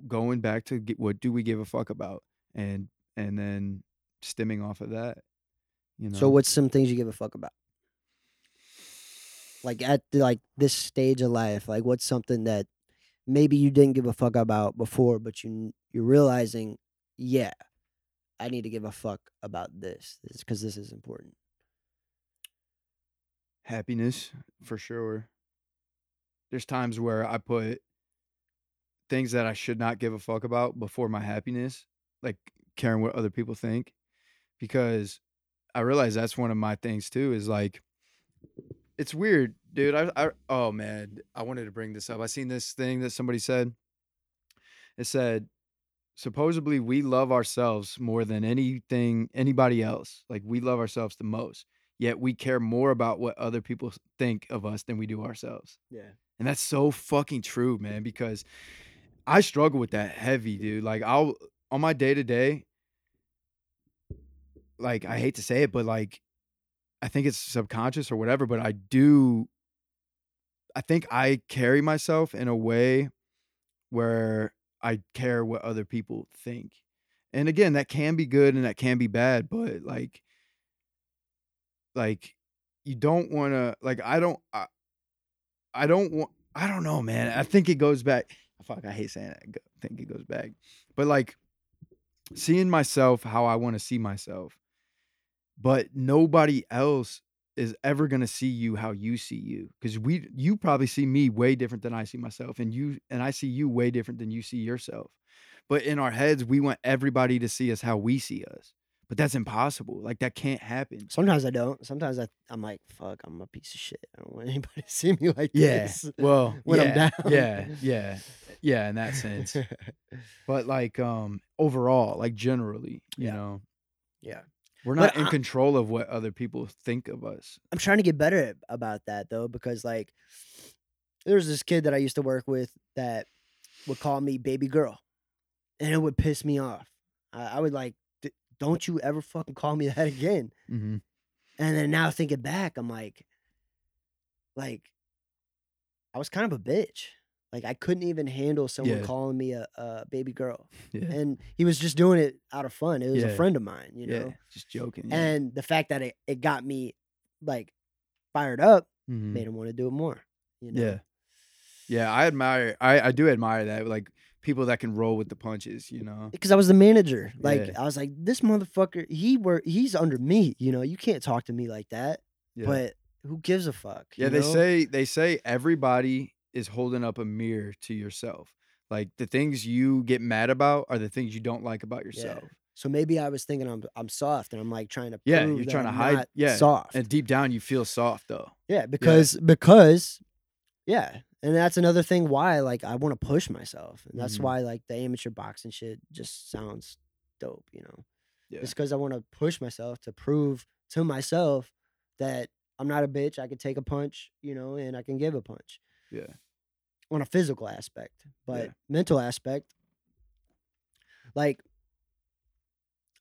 [SPEAKER 1] going back to get, what do we give a fuck about, and and then stemming off of that. You know.
[SPEAKER 3] So what's some things you give a fuck about? Like at the, like this stage of life, like what's something that maybe you didn't give a fuck about before, but you you're realizing, yeah, I need to give a fuck about this because this is important.
[SPEAKER 1] happiness for sure. There's times where I put things that I should not give a fuck about before my happiness, like caring what other people think, because I realize that's one of my things too. Is like, it's weird, dude. I, I oh man, I wanted to bring this up. I seen this thing that somebody said. It said, supposedly we love ourselves more than anything anybody else. Like we love ourselves the most yet we care more about what other people think of us than we do ourselves.
[SPEAKER 3] Yeah.
[SPEAKER 1] And that's so fucking true, man, because I struggle with that heavy, dude. Like I'll on my day to day, like I hate to say it, but like I think it's subconscious or whatever, but I do I think I carry myself in a way where I care what other people think. And again, that can be good and that can be bad, but like like you don't want to like I don't I, I don't want I don't know, man. I think it goes back. Oh, fuck, I hate saying that. I think it goes back, but like seeing myself how I want to see myself, but nobody else is ever gonna see you how you see you because we you probably see me way different than I see myself, and you and I see you way different than you see yourself. But in our heads, we want everybody to see us how we see us. But that's impossible. Like that can't happen.
[SPEAKER 3] Sometimes I don't. Sometimes I, I'm like, fuck, I'm a piece of shit. I don't want anybody to see me like
[SPEAKER 1] Yeah.
[SPEAKER 3] this.
[SPEAKER 1] Well,
[SPEAKER 3] When I'm
[SPEAKER 1] yeah,
[SPEAKER 3] down.
[SPEAKER 1] yeah, yeah, yeah. In that sense, but like um overall, like generally, you
[SPEAKER 3] Yeah.
[SPEAKER 1] know,
[SPEAKER 3] yeah.
[SPEAKER 1] We're
[SPEAKER 3] But
[SPEAKER 1] not in
[SPEAKER 3] I-
[SPEAKER 1] control of what other people think of us.
[SPEAKER 3] I'm trying to get better about that though, because like there was this kid that I used to work with that would call me baby girl, and it would piss me off. I, I would like, "D- don't you ever fucking call me that again.
[SPEAKER 1] Mm-hmm.
[SPEAKER 3] And then now thinking back, I'm like, like, I was kind of a bitch. Like I couldn't even handle someone
[SPEAKER 1] Yeah.
[SPEAKER 3] calling me a, a baby girl,
[SPEAKER 1] Yeah,
[SPEAKER 3] and he was just doing it out of fun. It was a
[SPEAKER 1] Yeah.
[SPEAKER 3] friend of mine, you
[SPEAKER 1] yeah,
[SPEAKER 3] know.
[SPEAKER 1] just joking. Yeah.
[SPEAKER 3] And the fact that it, it got me like fired up
[SPEAKER 1] Mhm.
[SPEAKER 3] made him want to do it more. You know?
[SPEAKER 1] Yeah. Yeah, I admire I I do admire that like people that can roll with the punches, you know.
[SPEAKER 3] Because I was the manager. Like
[SPEAKER 1] Yeah.
[SPEAKER 3] I was like, this motherfucker, he were he's under me. You know, you can't talk to me like that.
[SPEAKER 1] Yeah.
[SPEAKER 3] But who gives a fuck?
[SPEAKER 1] yeah,
[SPEAKER 3] you
[SPEAKER 1] they
[SPEAKER 3] know?
[SPEAKER 1] say they say everybody is holding up a mirror to yourself. Like the things you get mad about are the things you don't like about yourself. Yeah.
[SPEAKER 3] So maybe I was thinking I'm I'm soft and I'm like trying to
[SPEAKER 1] Yeah, you're trying to hide- yeah,
[SPEAKER 3] soft.
[SPEAKER 1] And deep down you feel soft though.
[SPEAKER 3] yeah, because because yeah. And that's another thing why like I want to push myself. And that's
[SPEAKER 1] Mhm.
[SPEAKER 3] why like the amateur boxing shit just sounds dope, you know.
[SPEAKER 1] Yeah.
[SPEAKER 3] It's because I want to push myself to prove to myself that I'm not a bitch. I can take a punch, you know, and I can give a punch
[SPEAKER 1] Yeah.
[SPEAKER 3] On a physical aspect, but
[SPEAKER 1] Yeah.
[SPEAKER 3] mental aspect, like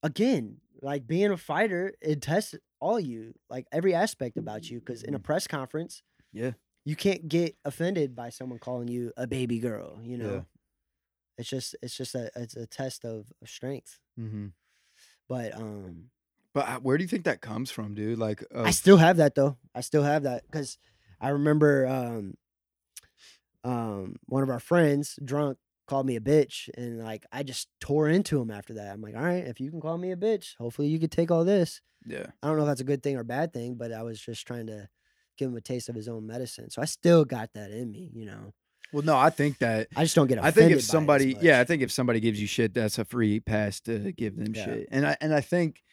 [SPEAKER 3] again, like being a fighter, it tests all you, like every aspect about you. Because in a press conference,
[SPEAKER 1] Yeah.
[SPEAKER 3] you can't get offended by someone calling you a baby girl. You know,
[SPEAKER 1] Yeah.
[SPEAKER 3] it's just it's just a it's a test of, of strength.
[SPEAKER 1] Mm-hmm.
[SPEAKER 3] But um,
[SPEAKER 1] But uh, where do you think that comes from, dude? Like
[SPEAKER 3] I still have that though. I still have that because I remember um, um, one of our friends, drunk, called me a bitch, and like I just tore into him after that. I'm like, all right, if you can call me a bitch, hopefully you could take all this.
[SPEAKER 1] yeah.
[SPEAKER 3] I don't know if that's a good thing or bad thing, but I was just trying to give him a taste of his own medicine. So I still got that in me, you know.
[SPEAKER 1] Well, no, I think that
[SPEAKER 3] I just don't get
[SPEAKER 1] I think if somebody, yeah, I think if somebody gives you shit, that's a free pass to give them
[SPEAKER 3] Yeah.
[SPEAKER 1] shit. And I and I think,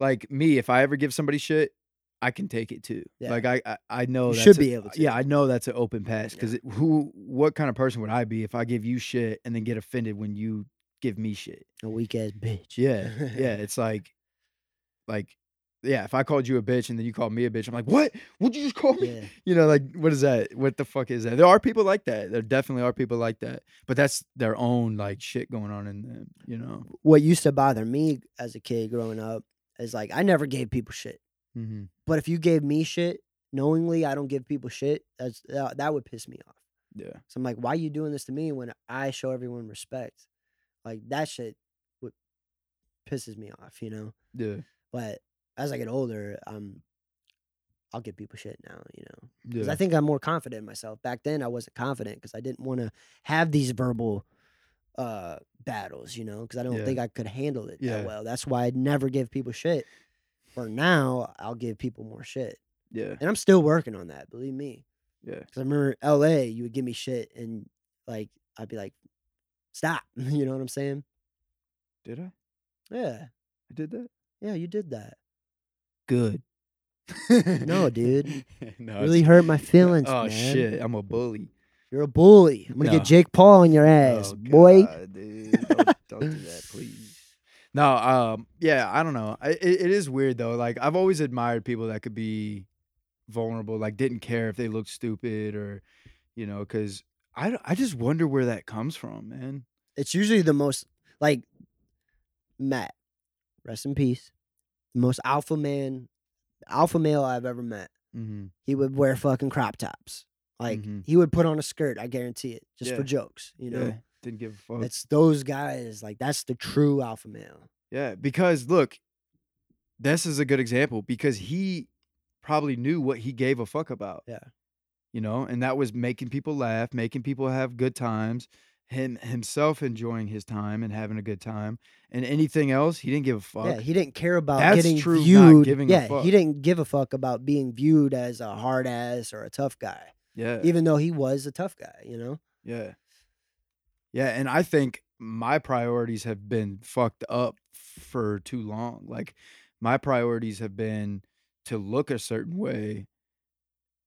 [SPEAKER 1] like me, if I ever give somebody shit, I can take it too.
[SPEAKER 3] Yeah.
[SPEAKER 1] Like I, I, I know
[SPEAKER 3] You
[SPEAKER 1] that's
[SPEAKER 3] should
[SPEAKER 1] a-
[SPEAKER 3] be able to.
[SPEAKER 1] Yeah, I know that's an open pass because who, what kind of person would I be if I give you shit and then get offended when you give me shit?
[SPEAKER 3] a weak ass bitch.
[SPEAKER 1] Yeah, yeah. It's like, like, yeah. If I called you a bitch and then you called me a bitch, I'm like, what? What'd you just call me?
[SPEAKER 3] yeah.
[SPEAKER 1] You know, like what is that? What the fuck is that? There are people like that. There definitely are people like that. But that's their own like shit going on in them, you know.
[SPEAKER 3] What used to bother me as a kid growing up is like I never gave people shit.
[SPEAKER 1] Mm-hmm.
[SPEAKER 3] But if you gave me shit knowingly, I don't give people shit. That's that, that would piss me off.
[SPEAKER 1] Yeah.
[SPEAKER 3] So I'm like, why are you doing this to me when I show everyone respect? Like that shit would pisses me off, you know.
[SPEAKER 1] Yeah.
[SPEAKER 3] But as I get older, um, I'll give people shit now, you know. Because
[SPEAKER 1] Yeah.
[SPEAKER 3] I think I'm more confident in myself. Back then, I wasn't confident because I didn't want to have these verbal uh battles, you know, because I don't
[SPEAKER 1] Yeah.
[SPEAKER 3] think I could handle it
[SPEAKER 1] Yeah.
[SPEAKER 3] that well. That's why I never give people shit. For now, I'll give people more shit,
[SPEAKER 1] yeah.
[SPEAKER 3] and I'm still working on that. Believe me.
[SPEAKER 1] Yeah.
[SPEAKER 3] Because I remember L.A. You would give me shit, and like I'd be like, "Stop," you know what I'm saying?
[SPEAKER 1] Did I?
[SPEAKER 3] Yeah,
[SPEAKER 1] I did that?
[SPEAKER 3] yeah, you did that.
[SPEAKER 1] Good.
[SPEAKER 3] No, dude.
[SPEAKER 1] no,
[SPEAKER 3] really hurt my feelings.
[SPEAKER 1] Oh
[SPEAKER 3] man.
[SPEAKER 1] shit. I'm a bully.
[SPEAKER 3] You're a bully. I'm gonna
[SPEAKER 1] No.
[SPEAKER 3] get Jake Paul on your ass,
[SPEAKER 1] Oh,
[SPEAKER 3] boy.
[SPEAKER 1] God, dude. Don't, don't do that, please. No, um, yeah, I don't know. I, it, it is weird though. Like I've always admired people that could be vulnerable, like didn't care if they looked stupid or, you know, because I I just wonder where that comes from, man.
[SPEAKER 3] It's usually the most like Matt, rest in peace. The most alpha man, alpha male I've ever met.
[SPEAKER 1] Mm-hmm.
[SPEAKER 3] He would wear fucking crop tops. Like
[SPEAKER 1] Mhm.
[SPEAKER 3] he would put on a skirt. I guarantee it, just for jokes. You know,
[SPEAKER 1] Yeah, didn't give a fuck.
[SPEAKER 3] it's those guys. Like that's the true alpha male.
[SPEAKER 1] Yeah, because look, this is a good example because he probably knew what he gave a fuck about.
[SPEAKER 3] Yeah.
[SPEAKER 1] You know, and that was making people laugh, making people have good times, him himself enjoying his time and having a good time. And anything else, he didn't give a fuck.
[SPEAKER 3] Yeah, he didn't care about
[SPEAKER 1] That's
[SPEAKER 3] getting
[SPEAKER 1] true not
[SPEAKER 3] viewed. yeah, he didn't give a fuck about being viewed as a hard ass or a tough guy,
[SPEAKER 1] yeah.
[SPEAKER 3] even though he was a tough guy. You know.
[SPEAKER 1] Yeah. Yeah, and I think my priorities have been fucked up for too long. Like my priorities have been to look a certain way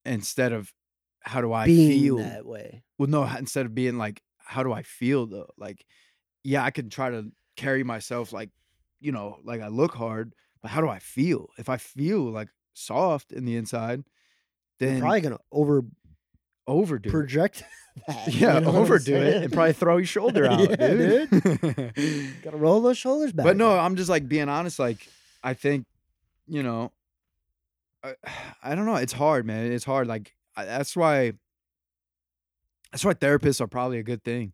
[SPEAKER 1] instead of how do I
[SPEAKER 3] being
[SPEAKER 1] feel?
[SPEAKER 3] that way.
[SPEAKER 1] Well, no, instead of being like how do I feel though? Like yeah, I could try to carry myself like you know, like I look hard, but how do I feel? If I feel like soft in the inside,
[SPEAKER 3] You're
[SPEAKER 1] then
[SPEAKER 3] probably gonna over
[SPEAKER 1] overdo it.
[SPEAKER 3] project that. you
[SPEAKER 1] Yeah,
[SPEAKER 3] know
[SPEAKER 1] overdo it and probably throw your shoulder out,
[SPEAKER 3] Yeah,
[SPEAKER 1] dude.
[SPEAKER 3] gotta roll those shoulders back.
[SPEAKER 1] but no, I'm just like being honest. Like, I think, you know, I, I don't know. It's hard, man. It's hard. Like, I, that's why. That's why therapists are probably a good thing,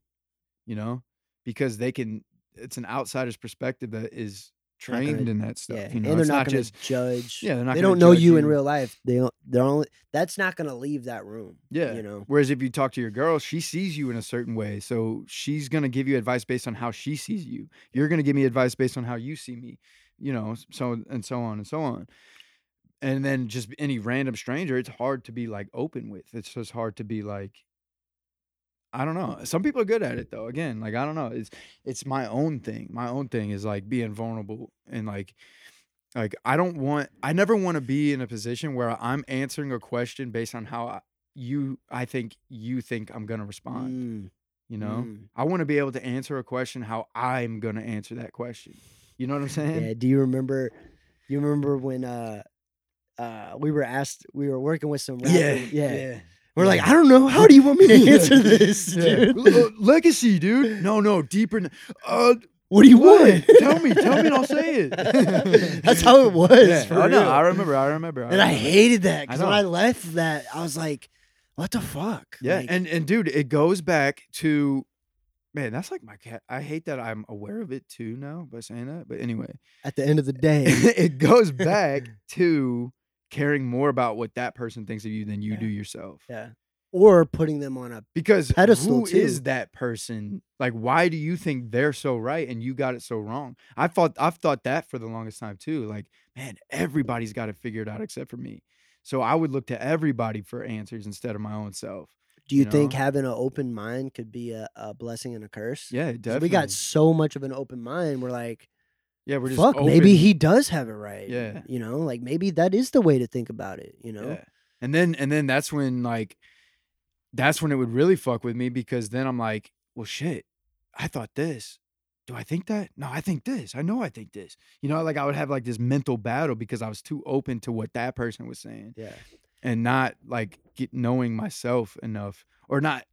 [SPEAKER 1] you know, because they can. It's an outsider's perspective that is
[SPEAKER 3] Not gonna-
[SPEAKER 1] trained in that stuff.
[SPEAKER 3] yeah,
[SPEAKER 1] you know,
[SPEAKER 3] and they're
[SPEAKER 1] it's
[SPEAKER 3] not,
[SPEAKER 1] not
[SPEAKER 3] judge.
[SPEAKER 1] yeah. They're not.
[SPEAKER 3] they don't know
[SPEAKER 1] judge
[SPEAKER 3] you, in real life. They don't. They're only. That's not gonna leave that room.
[SPEAKER 1] Yeah.
[SPEAKER 3] you know.
[SPEAKER 1] Whereas if you talk to your girl, she sees you in a certain way. So she's going to give you advice based on how she sees you. You're going to give me advice based on how you see me, you know, so and so on and so on. And then just any random stranger, it's hard to be like open with. It's just hard to be like I don't know. Some people are good at it though. Again, like I don't know. It's it's my own thing. My own thing is like being vulnerable and like like I don't want I never want to be in a position where I'm answering a question based on how I, you I think you think I'm going to respond,
[SPEAKER 3] Mm,
[SPEAKER 1] you know?
[SPEAKER 3] mm.
[SPEAKER 1] I want to be able to answer a question how I'm going to answer that question. You know what I'm saying?
[SPEAKER 3] Yeah. Do you remember? You remember when uh, uh, we were asked? We were working with some. Yeah. yeah. We're like. I don't know. How do you want me to answer this, dude?
[SPEAKER 1] L- Legacy, dude. No, no, deeper. n- Uh,
[SPEAKER 3] What do you
[SPEAKER 1] what?
[SPEAKER 3] want?
[SPEAKER 1] tell me, tell me, and I'll say it.
[SPEAKER 3] That's how it was.
[SPEAKER 1] Yeah,
[SPEAKER 3] for
[SPEAKER 1] I know.
[SPEAKER 3] real.
[SPEAKER 1] I remember. I remember.
[SPEAKER 3] and I
[SPEAKER 1] remember.
[SPEAKER 3] hated that
[SPEAKER 1] I
[SPEAKER 3] because when
[SPEAKER 1] know.
[SPEAKER 3] I left that, I was like, "What the fuck?"
[SPEAKER 1] Yeah,
[SPEAKER 3] Like,
[SPEAKER 1] and and dude, it goes back to man. That's like my cat. I hate that I'm aware of it too now by saying that. But anyway,
[SPEAKER 3] at the end of the day,
[SPEAKER 1] it goes back to caring more about what that person thinks of you than you
[SPEAKER 3] Yeah.
[SPEAKER 1] do yourself.
[SPEAKER 3] yeah, or putting them on a
[SPEAKER 1] Because
[SPEAKER 3] Pedestal,
[SPEAKER 1] who is
[SPEAKER 3] too.
[SPEAKER 1] that person? Like, why do you think they're so right and you got it so wrong? I thought I've thought that for the longest time too. Like, man, everybody's got it figured out except for me. So I would look to everybody for answers instead of my own self.
[SPEAKER 3] Do you,
[SPEAKER 1] you
[SPEAKER 3] think having an open mind could be a, a blessing and a curse?
[SPEAKER 1] Yeah, definitely.
[SPEAKER 3] We got so much of an open mind. We're like,
[SPEAKER 1] yeah, we're just
[SPEAKER 3] fuck, maybe he does have it right.
[SPEAKER 1] Yeah.
[SPEAKER 3] You know, like maybe that is the way to think about it, you know?
[SPEAKER 1] Yeah. And then and then that's when like that's when it would really fuck with me because then I'm like, well shit, I thought this. Do I think that? No, I think this. I know I think this. You know, like I would have like this mental battle because I was too open to what that person was saying
[SPEAKER 3] Yeah.
[SPEAKER 1] and not like get knowing myself enough or not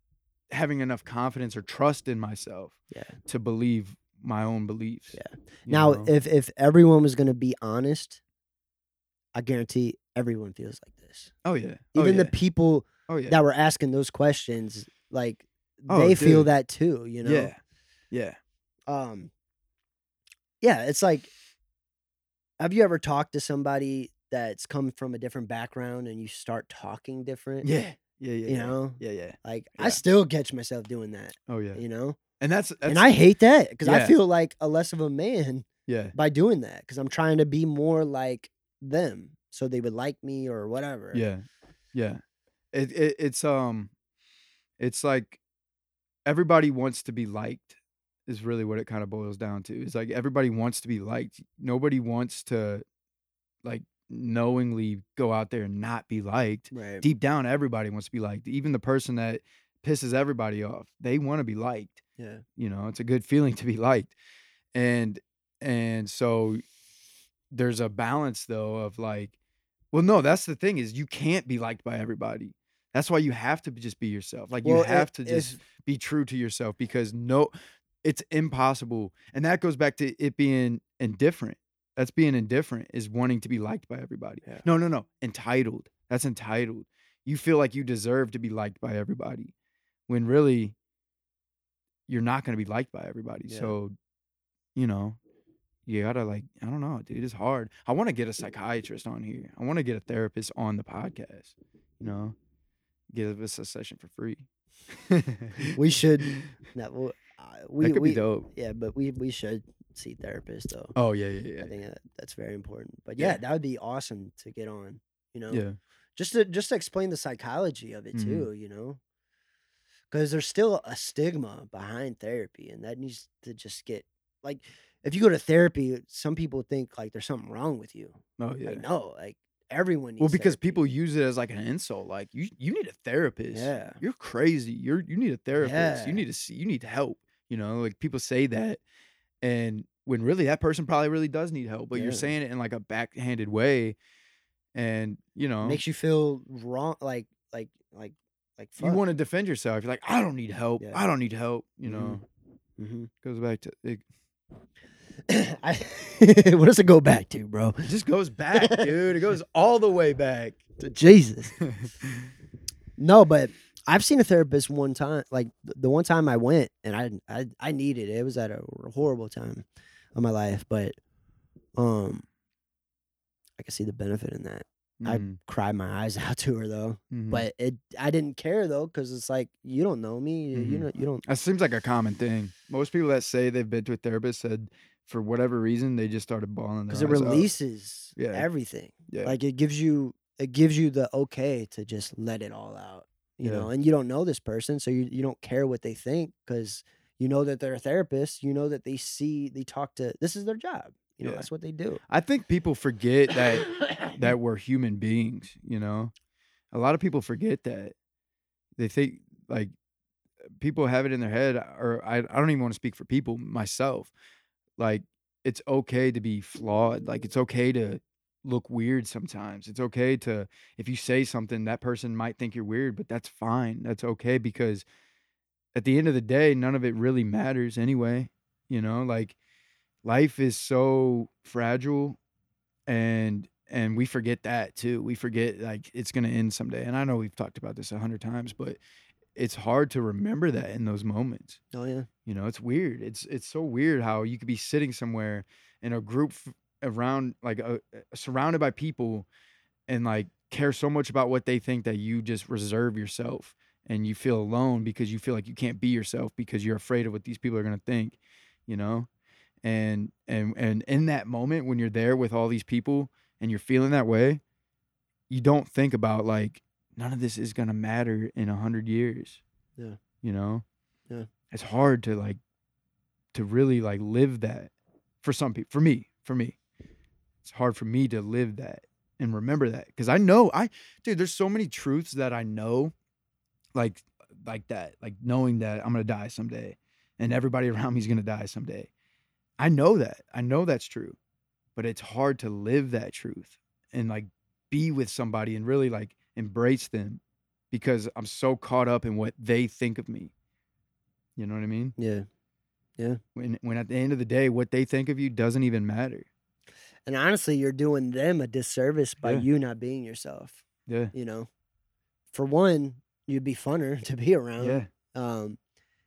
[SPEAKER 1] having enough confidence or trust in myself
[SPEAKER 3] Yeah.
[SPEAKER 1] to believe my own beliefs.
[SPEAKER 3] Yeah. Now,
[SPEAKER 1] know?
[SPEAKER 3] if if everyone was gonna be honest, I guarantee everyone feels like this.
[SPEAKER 1] oh yeah. Oh,
[SPEAKER 3] Even
[SPEAKER 1] yeah.
[SPEAKER 3] the people
[SPEAKER 1] oh yeah.
[SPEAKER 3] that were asking those questions, like
[SPEAKER 1] Oh,
[SPEAKER 3] they feel that too, you know?
[SPEAKER 1] Yeah. Yeah.
[SPEAKER 3] um yeah it's like have you ever talked to somebody that's come from a different background and you start talking different
[SPEAKER 1] Yeah. Yeah. Yeah.
[SPEAKER 3] you
[SPEAKER 1] yeah.
[SPEAKER 3] know
[SPEAKER 1] Yeah. Yeah.
[SPEAKER 3] like
[SPEAKER 1] Yeah.
[SPEAKER 3] i still catch myself doing that
[SPEAKER 1] Oh yeah.
[SPEAKER 3] you know
[SPEAKER 1] And that's, that's
[SPEAKER 3] and i hate that because i feel like a less of a man
[SPEAKER 1] yeah.
[SPEAKER 3] by doing that because i'm trying to be more like them so they would like me or whatever
[SPEAKER 1] Yeah. Yeah. It, it it's um it's like everybody wants to be liked is really what it kind of boils down to. It's like everybody wants to be liked. Nobody wants to like knowingly go out there and not be liked.
[SPEAKER 3] right.
[SPEAKER 1] Deep down everybody wants to be liked. Even the person that pisses everybody off, they want to be liked.
[SPEAKER 3] yeah.
[SPEAKER 1] You know it's a good feeling to be liked. And and so there's a balance though of like well no that's the thing is you can't be liked by everybody. That's why you have to just be yourself. Like you
[SPEAKER 3] Well, i-
[SPEAKER 1] have to just be true to yourself because no it's impossible. And that goes back to it being indifferent that's being indifferent is wanting to be liked by everybody
[SPEAKER 3] Yeah.
[SPEAKER 1] no no no entitled that's entitled you feel like you deserve to be liked by everybody when really you're not going to be liked by everybody
[SPEAKER 3] Yeah.
[SPEAKER 1] so you know you gotta like I don't know, dude. It's hard. I want to get a psychiatrist on here. I want to get a therapist on the podcast. You know, give us a session for free.
[SPEAKER 3] We should. No, well, uh, we,
[SPEAKER 1] that could
[SPEAKER 3] we
[SPEAKER 1] be dope.
[SPEAKER 3] yeah, but we we should see therapists though.
[SPEAKER 1] Oh yeah, yeah, yeah,
[SPEAKER 3] I think that, that's very important. But yeah,
[SPEAKER 1] Yeah.
[SPEAKER 3] that would be awesome to get on. You know,
[SPEAKER 1] yeah.
[SPEAKER 3] just to just to explain the psychology of it
[SPEAKER 1] Mhm.
[SPEAKER 3] too. You know, because there's still a stigma behind therapy, and that needs to just get like if you go to therapy, some people think like there's something wrong with you.
[SPEAKER 1] Oh yeah.
[SPEAKER 3] Like no, like everyone. Needs
[SPEAKER 1] Well, because
[SPEAKER 3] therapy.
[SPEAKER 1] people use it as like an insult. Like you, you need a therapist.
[SPEAKER 3] Yeah.
[SPEAKER 1] You're crazy. You're you need a therapist.
[SPEAKER 3] Yeah.
[SPEAKER 1] You need to see. You need help. You know, like people say that, and when really that person probably really does need help, but you're saying it in like a backhanded way, and you know,
[SPEAKER 3] makes you feel wrong, like like like like
[SPEAKER 1] you want to defend yourself. You're like, I don't need help.
[SPEAKER 3] Yeah.
[SPEAKER 1] I don't need help. You
[SPEAKER 3] Mhm.
[SPEAKER 1] know,
[SPEAKER 3] Mhm.
[SPEAKER 1] goes back to it,
[SPEAKER 3] I, what does it go back to, bro?
[SPEAKER 1] it just goes back, dude. It goes all the way back.
[SPEAKER 3] To Jesus. No, but I've seen a therapist one time. Like the one time I went, and I I I needed it. It was at a horrible time of my life, but um, I could see the benefit in that. I
[SPEAKER 1] Mhm,
[SPEAKER 3] cried my eyes out to her though,
[SPEAKER 1] mhm.
[SPEAKER 3] but it I didn't care though because it's like you don't know me. You
[SPEAKER 1] Mhm.
[SPEAKER 3] know you don't.
[SPEAKER 1] That seems like a common thing. Most people that say they've been to a therapist said for whatever reason they just started bawling
[SPEAKER 3] because it releases
[SPEAKER 1] Yeah.
[SPEAKER 3] everything.
[SPEAKER 1] Yeah.
[SPEAKER 3] Like it gives you it gives you the okay to just let it all out. You
[SPEAKER 1] Yeah.
[SPEAKER 3] know, and you don't know this person, so you, you don't care what they think because you know that they're a therapist. You know that they see they talk to this is their job. You know,
[SPEAKER 1] Yeah.
[SPEAKER 3] that's what they do.
[SPEAKER 1] I think people forget that that we're human beings, you know? A lot of people forget that. They think like people have it in their head or I, I don't even want to speak for people, myself. Like it's okay to be flawed. Like it's okay to look weird sometimes. It's okay to if you say something that person might think you're weird, but that's fine. That's okay because at the end of the day, none of it really matters anyway. You know, like life is so fragile and and we forget that too. We forget like it's gonna end someday. And I know we've talked about this a hundred times, but it's hard to remember that in those moments.
[SPEAKER 3] Oh yeah.
[SPEAKER 1] You know, it's weird. It's it's so weird how you could be sitting somewhere in a group f- around like uh, uh, surrounded by people and like care so much about what they think that you just reserve yourself and you feel alone because you feel like you can't be yourself because you're afraid of what these people are going to think, you know? And and and in that moment when you're there with all these people and you're feeling that way, you don't think about like none of this is going to matter in a 100 years.
[SPEAKER 3] Yeah.
[SPEAKER 1] You know?
[SPEAKER 3] Yeah.
[SPEAKER 1] It's hard to like to really like live that for some people. For me, for me. It's hard for me to live that and remember that cuz I know I dude there's so many truths that I know like like that, like knowing that I'm to die someday and everybody around me's to die someday. I know that. I know that's true. But it's hard to live that truth and like be with somebody and really like embrace them because I'm so caught up in what they think of me. You know what I mean?
[SPEAKER 3] Yeah yeah.
[SPEAKER 1] When when at the end of the day what they think of you doesn't even matter.
[SPEAKER 3] And honestly, you're doing them a disservice by
[SPEAKER 1] Yeah.
[SPEAKER 3] you not being yourself.
[SPEAKER 1] Yeah.
[SPEAKER 3] You know, for one, you'd be funner to be around.
[SPEAKER 1] Yeah.
[SPEAKER 3] Um,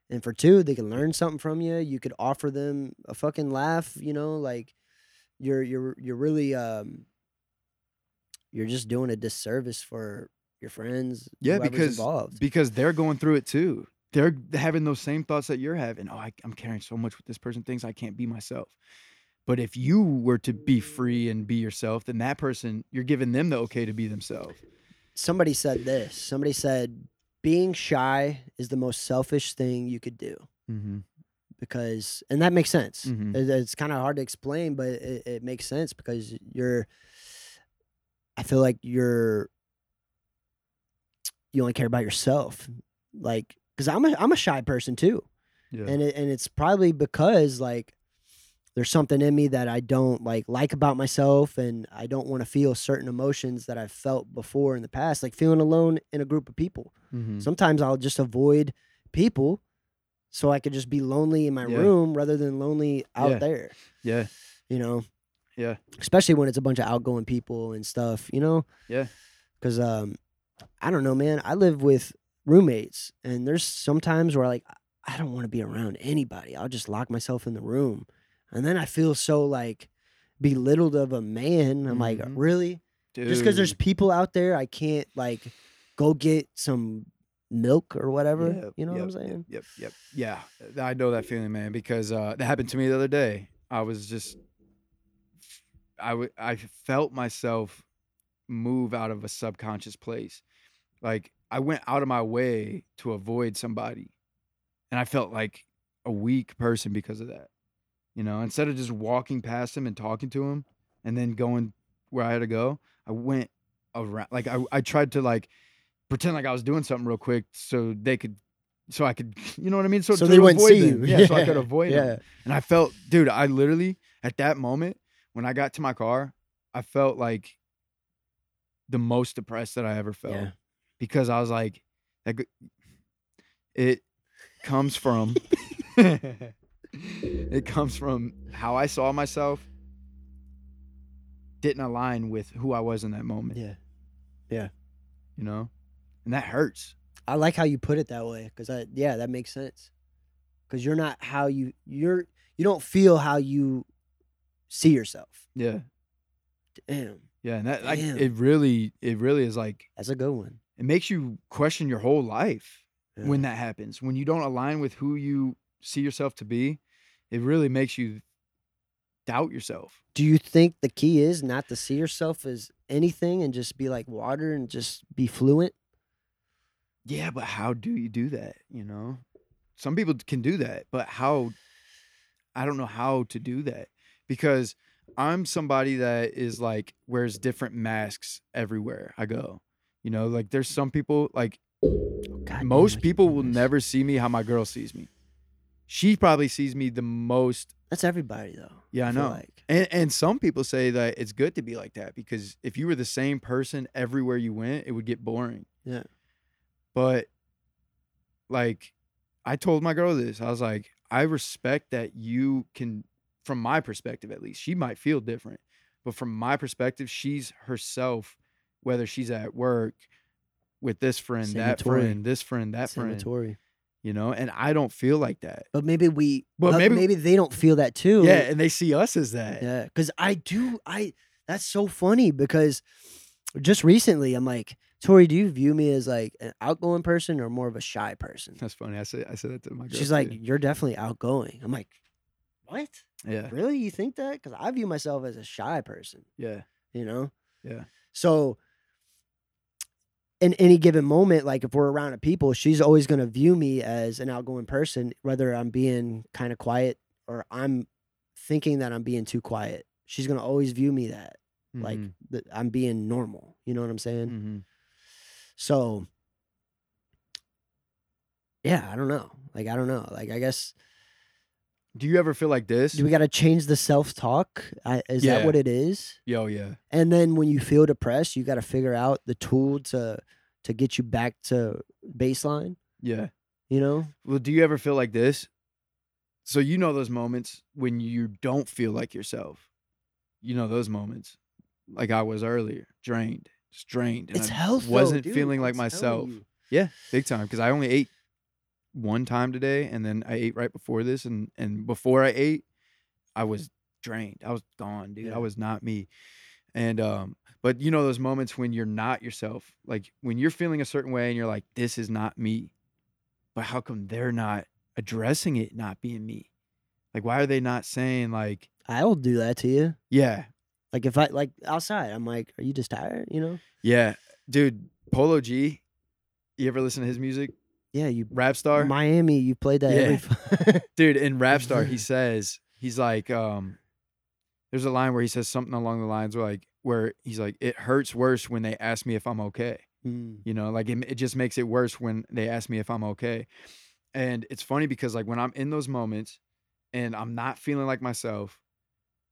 [SPEAKER 3] and for two, they can learn something from you. You could offer them a fucking laugh. You know, like you're you're you're really um, you're just doing a disservice for your friends.
[SPEAKER 1] Yeah, because
[SPEAKER 3] involved.
[SPEAKER 1] because they're going through it too. They're having those same thoughts that you're having. Oh, I, I'm caring so much what this person thinks. I can't be myself. But if you were to be free and be yourself, then that person, you're giving them the okay to be themselves.
[SPEAKER 3] somebody said this. Somebody said being shy is the most selfish thing you could do.
[SPEAKER 1] Mm-hmm.
[SPEAKER 3] because and that makes sense
[SPEAKER 1] Mhm.
[SPEAKER 3] It- it's kind of hard to explain but it, it makes sense because you're i feel like you're you only care about yourself like because i'm a i'm a shy person too
[SPEAKER 1] Yeah.
[SPEAKER 3] and it, and it's probably because like there's something in me that I don't like like about myself and I don't want to feel certain emotions that I've felt before in the past like feeling alone in a group of people
[SPEAKER 1] Mhm.
[SPEAKER 3] sometimes I'll just avoid people so I could just be lonely in my
[SPEAKER 1] Yeah.
[SPEAKER 3] room rather than lonely out
[SPEAKER 1] Yeah.
[SPEAKER 3] there.
[SPEAKER 1] Yeah.
[SPEAKER 3] You know,
[SPEAKER 1] Yeah.
[SPEAKER 3] especially when it's a bunch of outgoing people and stuff. You know,
[SPEAKER 1] Yeah.
[SPEAKER 3] because um, I don't know, man. I live with roommates, and there's sometimes where like I don't want to be around anybody. I'll just lock myself in the room. And then I feel so like belittled of a man. I'm like,
[SPEAKER 1] Mhm.
[SPEAKER 3] really? Just because there's people out there, I can't like go get some milk or whatever.
[SPEAKER 1] Yep,
[SPEAKER 3] you know what I'm
[SPEAKER 1] yep,
[SPEAKER 3] saying?
[SPEAKER 1] Yep, yep, yep. Yeah, I know that feeling, man, because uh, that happened to me the other day. I was just, I w- I felt myself move out of a subconscious place. Like I went out of my way to avoid somebody, and I felt like a weak person because of that. You know, instead of just walking past him and talking to him, and then going where I had to go, I went around. Like I, I tried to like pretend like I was doing something real quick so they could, so I could, you know what I mean?
[SPEAKER 3] So
[SPEAKER 1] to
[SPEAKER 3] they wouldn't
[SPEAKER 1] avoid
[SPEAKER 3] see
[SPEAKER 1] them.
[SPEAKER 3] you.
[SPEAKER 1] Yeah, so I could avoid
[SPEAKER 3] yeah.
[SPEAKER 1] them. And I felt, dude, I literally at that moment when I got to my car, I felt like the most depressed that I ever felt
[SPEAKER 3] Yeah.
[SPEAKER 1] because I was like, like it comes from it comes from how I saw myself didn't align with who I was in that moment,
[SPEAKER 3] Yeah. Yeah.
[SPEAKER 1] You know? And that hurts.
[SPEAKER 3] I like how you put it that way because I yeah that makes sense because you're not how you you're you don't feel how you see yourself.
[SPEAKER 1] Yeah.
[SPEAKER 3] Damn,
[SPEAKER 1] Yeah, and that like it really it really is like
[SPEAKER 3] that's a good one.
[SPEAKER 1] it makes you question your whole life
[SPEAKER 3] Yeah.
[SPEAKER 1] when that happens. When you don't align with who you see yourself to be, it really makes you doubt yourself.
[SPEAKER 3] Do you think the key is not to see yourself as anything and just be like water and just be fluent?
[SPEAKER 1] Yeah, but how do you do that? You know, some people can do that, but how? I don't know how to do that because I'm somebody that is like wears different masks everywhere I go. You know, like there's some people like
[SPEAKER 3] Oh, God
[SPEAKER 1] most people will never see me how my girl sees me. She probably sees me the most.
[SPEAKER 3] That's everybody though.
[SPEAKER 1] Yeah, I know.
[SPEAKER 3] Like.
[SPEAKER 1] And and some people say that it's good to be like that because if you were the same person everywhere you went, it would get boring.
[SPEAKER 3] Yeah.
[SPEAKER 1] But like I told my girl this. I was like, I respect that you can from my perspective at least. She might feel different, but from my perspective, she's herself whether she's at work with this friend, that friend, this friend, that friend,
[SPEAKER 3] Samatori.
[SPEAKER 1] You know, and I don't feel like that.
[SPEAKER 3] But maybe we.
[SPEAKER 1] But
[SPEAKER 3] But
[SPEAKER 1] maybe-
[SPEAKER 3] maybe they don't feel that too.
[SPEAKER 1] Yeah, and they see us as that.
[SPEAKER 3] Yeah, because I do. I that's so funny because just recently I'm like, Tori, do you view me as like an outgoing person or more of a shy person?
[SPEAKER 1] That's funny. I said I said that to my girl.
[SPEAKER 3] She's like,
[SPEAKER 1] too.
[SPEAKER 3] you're definitely outgoing. I'm like, what?
[SPEAKER 1] yeah,
[SPEAKER 3] Really? You think that? Because I view myself as a shy person.
[SPEAKER 1] yeah,
[SPEAKER 3] You know.
[SPEAKER 1] Yeah.
[SPEAKER 3] So. In any given moment, like if we're around a people, she's always going to view me as an outgoing person, whether I'm being kind of quiet or I'm thinking that I'm being too quiet. She's going to always view me that like
[SPEAKER 1] Mhm,
[SPEAKER 3] that I'm being normal. You know what I'm saying?
[SPEAKER 1] mhm.
[SPEAKER 3] So yeah, I don't know. Like I don't know. Like I guess
[SPEAKER 1] Do you ever feel like this?
[SPEAKER 3] do we got to change the self talk? Is
[SPEAKER 1] Yeah.
[SPEAKER 3] that what it is?
[SPEAKER 1] Yo, yeah.
[SPEAKER 3] And then when you feel depressed, you got to figure out the tool to to get you back to baseline.
[SPEAKER 1] Yeah.
[SPEAKER 3] You know?
[SPEAKER 1] Well, do you ever feel like this? So you know those moments when you don't feel like yourself. You know those moments, like I was earlier, drained, just drained.
[SPEAKER 3] It's
[SPEAKER 1] I
[SPEAKER 3] health.
[SPEAKER 1] Wasn't
[SPEAKER 3] dude.
[SPEAKER 1] feeling like myself.
[SPEAKER 3] you.
[SPEAKER 1] Yeah, big time. Because I only ate one time today, and then I ate right before this, and and before I ate, I was drained. I was gone, dude.
[SPEAKER 3] Yeah.
[SPEAKER 1] I was not me. And um, but you know those moments when you're not yourself, like when you're feeling a certain way, and you're like, this is not me. But how come they're not addressing it not being me? Like, why are they not saying like,
[SPEAKER 3] I'll do that to you.
[SPEAKER 1] yeah,
[SPEAKER 3] Like if I like outside, I'm like, are you just tired? You know?
[SPEAKER 1] yeah, dude, Polo G. You ever listen to his music?
[SPEAKER 3] Yeah, you
[SPEAKER 1] Rap star.
[SPEAKER 3] Miami, you played that every
[SPEAKER 1] dude in rapstar he says he's like um there's a line where he says something along the lines where like where he's like it hurts worse when they ask me if i'm okay.
[SPEAKER 3] Mm,
[SPEAKER 1] you know like it, it just makes it worse when they ask me if i'm okay. And it's funny because like when i'm in those moments and i'm not feeling like myself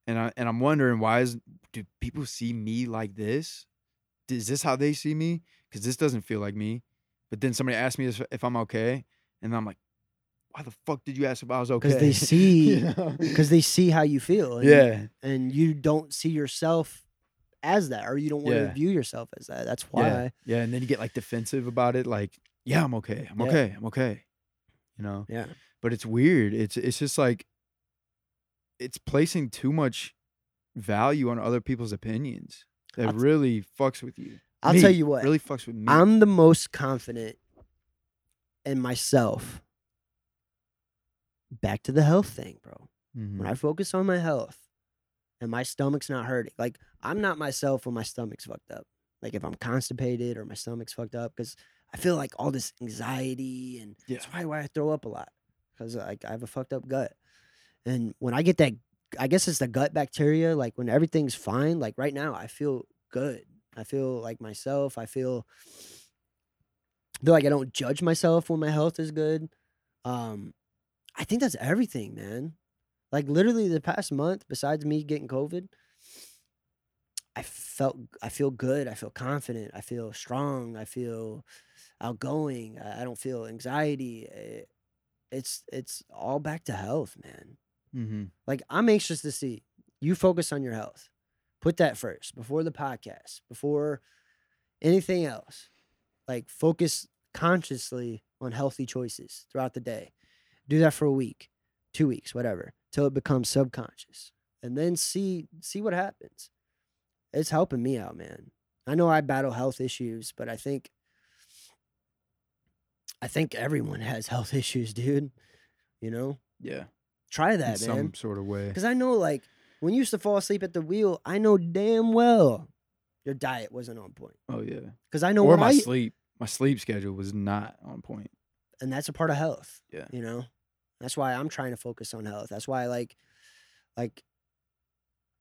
[SPEAKER 1] and i and i'm wondering why is do people see me like this? Is this how they see me? Because this doesn't feel like me but then somebody asks me if, i'm okay and i'm like why the fuck did you ask if i was okay
[SPEAKER 3] because they see
[SPEAKER 1] You know?
[SPEAKER 3] because they see how you feel. And,
[SPEAKER 1] yeah
[SPEAKER 3] and you don't see yourself as that, or you don't want
[SPEAKER 1] Yeah.
[SPEAKER 3] to view yourself as that. That's why.
[SPEAKER 1] yeah yeah and then you get like defensive about it like yeah i'm okay i'm
[SPEAKER 3] Yeah.
[SPEAKER 1] okay i'm okay you know
[SPEAKER 3] Yeah.
[SPEAKER 1] but it's weird it's it's just like it's placing too much value on other people's opinions that
[SPEAKER 3] t-
[SPEAKER 1] really fucks with you.
[SPEAKER 3] I'll
[SPEAKER 1] Me,
[SPEAKER 3] tell you what.
[SPEAKER 1] really fucks with me.
[SPEAKER 3] I'm the most confident in myself. Back to the health thing, bro.
[SPEAKER 1] Mhm.
[SPEAKER 3] When I focus on my health and my stomach's not hurting, like I'm not myself when my stomach's fucked up. Like if I'm constipated or my stomach's fucked up, because I feel like all this anxiety and
[SPEAKER 1] Yeah.
[SPEAKER 3] that's probably why I throw up a lot because like I have a fucked up gut. And when I get that, I guess it's the gut bacteria. Like when everything's fine, like right now, I feel good. I feel like myself. I feel feel like I don't judge myself when my health is good. Um, I think that's everything, man. Like literally the past month, besides me getting COVID, I felt I feel good. I feel confident. I feel strong. I feel outgoing. I don't feel anxiety. Eh, It's it's all back to health, man.
[SPEAKER 1] Mhm.
[SPEAKER 3] Like I'm anxious to see you focus on your health. Put that first before the podcast, before anything else. Like focus consciously on healthy choices throughout the day. Do that for a week, 2 weeks, whatever, till it becomes subconscious. And then see see what happens. It's helping me out, man. I know I battle health issues, but I think I think everyone has health issues, dude. You know?
[SPEAKER 1] Yeah.
[SPEAKER 3] Try
[SPEAKER 1] In
[SPEAKER 3] that, man.
[SPEAKER 1] some sort of way.
[SPEAKER 3] Because I know, like, when you used to fall asleep at the wheel, I know damn well your diet wasn't on point.
[SPEAKER 1] Oh yeah.
[SPEAKER 3] Because I know
[SPEAKER 1] or my
[SPEAKER 3] I,
[SPEAKER 1] sleep. My sleep schedule was not on point.
[SPEAKER 3] and that's a part of health.
[SPEAKER 1] Yeah.
[SPEAKER 3] You know, that's why I'm trying to focus on health. That's why, I like, like,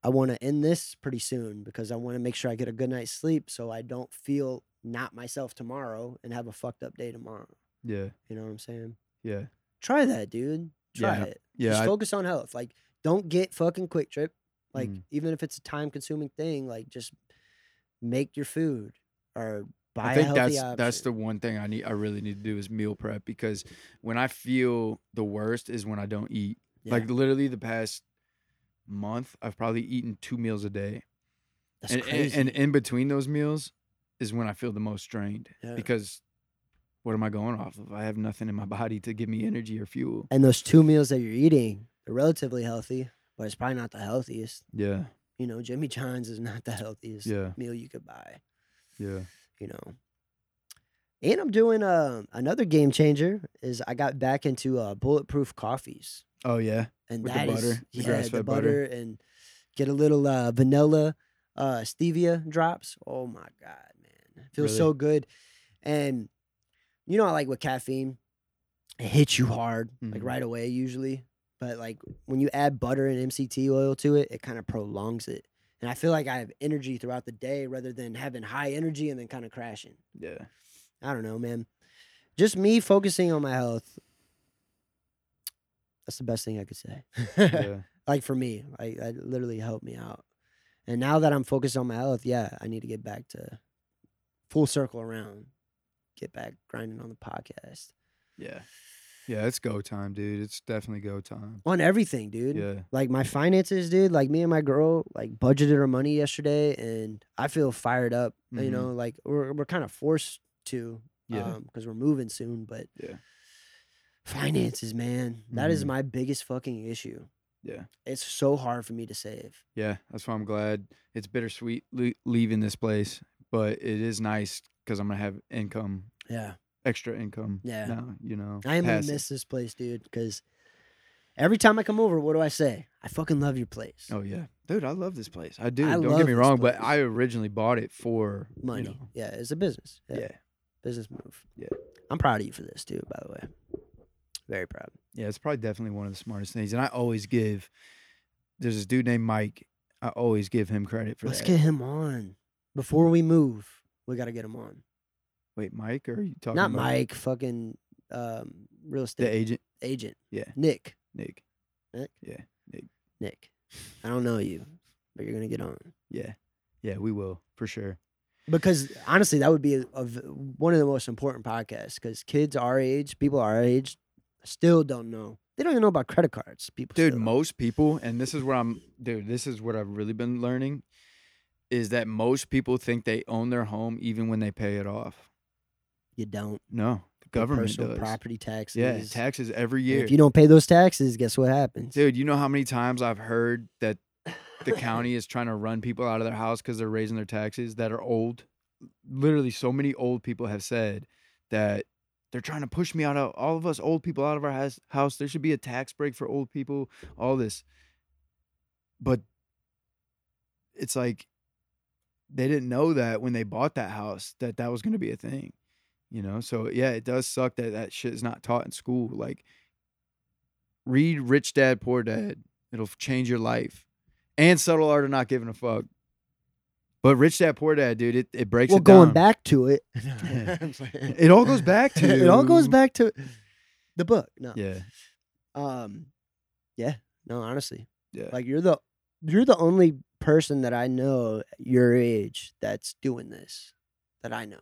[SPEAKER 3] I want to end this pretty soon because I want to make sure I get a good night's sleep so I don't feel not myself tomorrow and have a fucked up day tomorrow.
[SPEAKER 1] Yeah.
[SPEAKER 3] You know what I'm saying?
[SPEAKER 1] Yeah.
[SPEAKER 3] Try that, dude. Try
[SPEAKER 1] Yeah.
[SPEAKER 3] it.
[SPEAKER 1] Yeah.
[SPEAKER 3] Just
[SPEAKER 1] I-
[SPEAKER 3] focus on health. Like, don't get fucking QuikTrip. Like,
[SPEAKER 1] Mhm.
[SPEAKER 3] even if it's a time consuming thing, like just make your food or buy
[SPEAKER 1] I think
[SPEAKER 3] healthy
[SPEAKER 1] that's that's the one thing I need I really need to do is meal prep because when I feel the worst is when I don't eat.
[SPEAKER 3] Yeah,
[SPEAKER 1] Like literally the past month I've probably eaten two meals a day.
[SPEAKER 3] that's
[SPEAKER 1] and, and and in between those meals is when I feel the most strained
[SPEAKER 3] Yeah.
[SPEAKER 1] because what am I going off of? I have nothing in my body to give me energy or fuel.
[SPEAKER 3] and those two meals that you're eating, they're relatively healthy, but it's probably not the healthiest.
[SPEAKER 1] Yeah.
[SPEAKER 3] You know, Jimmy John's is not the healthiest
[SPEAKER 1] Yeah.
[SPEAKER 3] meal you could buy.
[SPEAKER 1] Yeah.
[SPEAKER 3] You know. And I'm doing uh, another game changer is I got back into uh, bulletproof coffees.
[SPEAKER 1] Oh yeah.
[SPEAKER 3] and
[SPEAKER 1] With the
[SPEAKER 3] that is-
[SPEAKER 1] butter, the
[SPEAKER 3] yeah, the butter
[SPEAKER 1] butter.
[SPEAKER 3] and get a little uh, vanilla uh, stevia drops. Oh my god, man, it feels
[SPEAKER 1] Really?
[SPEAKER 3] so good. And you know, I like with caffeine, it hits you hard like
[SPEAKER 1] Mhm.
[SPEAKER 3] right away usually. But like when you add butter and MCT oil to it, it kind of prolongs it. And I feel like I have energy throughout the day rather than having high energy and then kind of crashing.
[SPEAKER 1] Yeah.
[SPEAKER 3] I don't know, man. Just me focusing on my health. That's the best thing I could say.
[SPEAKER 1] Yeah.
[SPEAKER 3] like for me, like that literally helped me out. And now that I'm focused on my health, yeah, I need to get back to full circle around, get back grinding on the podcast
[SPEAKER 1] yeah. Yeah, it's go time, dude. It's definitely go time.
[SPEAKER 3] on everything, dude.
[SPEAKER 1] Yeah.
[SPEAKER 3] Like my finances, dude. Like me and my girl, like budgeted our money yesterday, and I feel fired up. You
[SPEAKER 1] Mhm.
[SPEAKER 3] know, like we're we're kind of forced to,
[SPEAKER 1] Yeah.
[SPEAKER 3] because we're moving soon. But
[SPEAKER 1] Yeah.
[SPEAKER 3] finances, man, that is
[SPEAKER 1] Mhm.
[SPEAKER 3] my biggest fucking issue.
[SPEAKER 1] Yeah.
[SPEAKER 3] It's so hard for me to save.
[SPEAKER 1] Yeah, that's why I'm glad. It's bittersweet le- leaving this place, but it is nice because I'm gonna have income,
[SPEAKER 3] Yeah.
[SPEAKER 1] Extra income.
[SPEAKER 3] Yeah.
[SPEAKER 1] now, you know.
[SPEAKER 3] I am gonna miss this place, dude, because every time I come over, what do I say? I fucking love your place.
[SPEAKER 1] Oh yeah, dude, I love this place. I do.
[SPEAKER 3] I
[SPEAKER 1] Don't get me wrong, but. I originally bought it for you
[SPEAKER 3] Money.
[SPEAKER 1] know,
[SPEAKER 3] Yeah, it's a business. Yeah.
[SPEAKER 1] yeah.
[SPEAKER 3] Business move.
[SPEAKER 1] Yeah.
[SPEAKER 3] I'm proud of you for this, too, by the way. Very proud.
[SPEAKER 1] Yeah, it's probably definitely one of the smartest things. And I always give. There's this dude named Mike. I always give him credit for
[SPEAKER 3] Let's
[SPEAKER 1] that.
[SPEAKER 3] get him on. Before we move, we got to get him on.
[SPEAKER 1] Wait, Mike, or are you talking
[SPEAKER 3] Not
[SPEAKER 1] about
[SPEAKER 3] Mike, fucking um, real
[SPEAKER 1] the
[SPEAKER 3] estate
[SPEAKER 1] agent?
[SPEAKER 3] agent.
[SPEAKER 1] Yeah.
[SPEAKER 3] Nick.
[SPEAKER 1] Nick.
[SPEAKER 3] Nick?
[SPEAKER 1] Yeah,
[SPEAKER 3] Nick. Nick. I don't know you, but you're going to get on.
[SPEAKER 1] yeah, yeah. We will for sure.
[SPEAKER 3] Because honestly, that would be a, a v- one of the most important podcasts. Because kids our age, people our age, still don't know. They don't even know about credit cards. People,
[SPEAKER 1] dude
[SPEAKER 3] still
[SPEAKER 1] most people and this is what i'm dude this is what i've really been learning is that most people think they own their home even when they pay it off
[SPEAKER 3] you don't.
[SPEAKER 1] no
[SPEAKER 3] Your
[SPEAKER 1] government
[SPEAKER 3] personal
[SPEAKER 1] does.
[SPEAKER 3] property taxes.
[SPEAKER 1] Yeah, taxes every
[SPEAKER 3] And
[SPEAKER 1] year.
[SPEAKER 3] If you don't pay those taxes, guess what happens?
[SPEAKER 1] Dude, you know how many times I've heard that the county is trying to run people out of their house because they're raising their taxes that are old. Literally, so many old people have said that they're trying to push me out of all of us old people out of our house. house. There should be a tax break for old people. All this, but it's like they didn't know that when they bought that house that that was going to be a thing. You know, so yeah, it does suck that that shit is not taught in school. Like, read Rich Dad Poor Dad. It'll change your life. And Subtle Art of Not Giving a Fuck. But Rich Dad Poor Dad, dude, it, it breaks
[SPEAKER 3] well,
[SPEAKER 1] it down.
[SPEAKER 3] going back to it,
[SPEAKER 1] It all goes back to
[SPEAKER 3] it all goes back to the book. No,
[SPEAKER 1] Yeah.
[SPEAKER 3] um, yeah, no, honestly,
[SPEAKER 1] Yeah.
[SPEAKER 3] like you're the you're the only person that I know your age that's doing this that I know.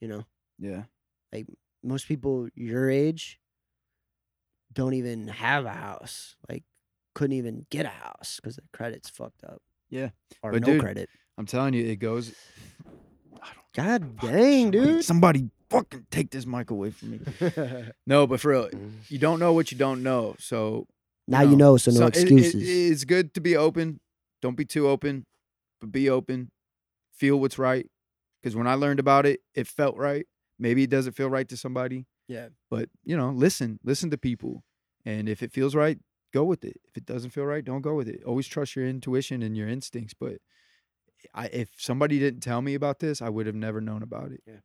[SPEAKER 3] You know,
[SPEAKER 1] yeah.
[SPEAKER 3] Like most people your age don't even have a house. Like, couldn't even get a house because their credit's fucked up.
[SPEAKER 1] Yeah.
[SPEAKER 3] or
[SPEAKER 1] But
[SPEAKER 3] no
[SPEAKER 1] dude,
[SPEAKER 3] credit.
[SPEAKER 1] I'm telling you, it goes.
[SPEAKER 3] God dang,
[SPEAKER 1] somebody-
[SPEAKER 3] dude.
[SPEAKER 1] Somebody fucking take this mic away from me. No, but for real, mm. you don't know what you don't know. So
[SPEAKER 3] now you know, so no
[SPEAKER 1] So it- it-
[SPEAKER 3] excuses.
[SPEAKER 1] it's good to be open. Don't be too open, but be open. Feel what's right. Because when I learned about it, it felt right. Maybe it doesn't feel right to somebody,
[SPEAKER 3] yeah,
[SPEAKER 1] but you know, listen, listen to people, and if it feels right, go with it. If it doesn't feel right, don't go with it. Always trust your intuition and your instincts. But I, if somebody didn't tell me about this, I would have never known about it.
[SPEAKER 3] Yeah.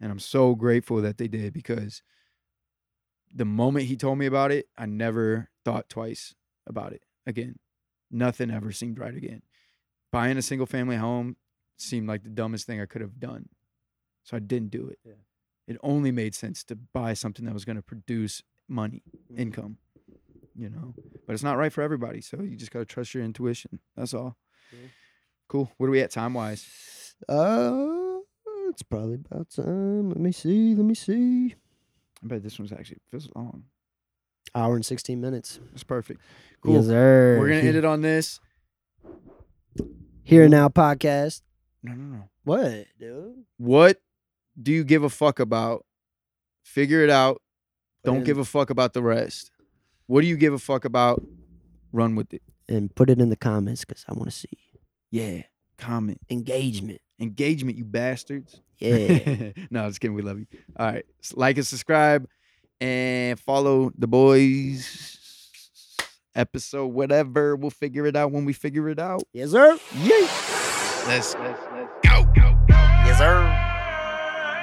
[SPEAKER 1] And I'm so grateful that they did because the moment he told me about it, I never thought twice about it again. Nothing ever seemed right again. Buying a single family home seemed like the dumbest thing I could have done. So I didn't do it.
[SPEAKER 3] Yeah.
[SPEAKER 1] It only made sense to buy something that was going to produce money,
[SPEAKER 3] Mhm.
[SPEAKER 1] income, you know. But it's not right for everybody. So you just got to trust your intuition. That's all.
[SPEAKER 3] Yeah.
[SPEAKER 1] Cool. What are we at time wise?
[SPEAKER 3] Uh, it's probably about time. Let me see. Let me see.
[SPEAKER 1] I bet this one's actually feels long.
[SPEAKER 3] Hour and sixteen minutes.
[SPEAKER 1] It's perfect. Cool.
[SPEAKER 3] Yes, sir.
[SPEAKER 1] We're going to end it on this.
[SPEAKER 3] Here and now podcast.
[SPEAKER 1] No, no, no.
[SPEAKER 3] What, dude?
[SPEAKER 1] What do you give a fuck about? Figure it out. Don't give a fuck about the rest. What do you give a fuck about? Run with it.
[SPEAKER 3] and put it in the comments because I want to see
[SPEAKER 1] Yeah. Comment.
[SPEAKER 3] engagement.
[SPEAKER 1] Engagement, you bastards.
[SPEAKER 3] Yeah.
[SPEAKER 1] no, just kidding. We love you. All right. S- Like and subscribe and follow the boys episode, whatever. We'll figure it out when we figure it out.
[SPEAKER 3] yes, sir.
[SPEAKER 1] Yay. Let's, let's, let's
[SPEAKER 2] Go. Yes, sir.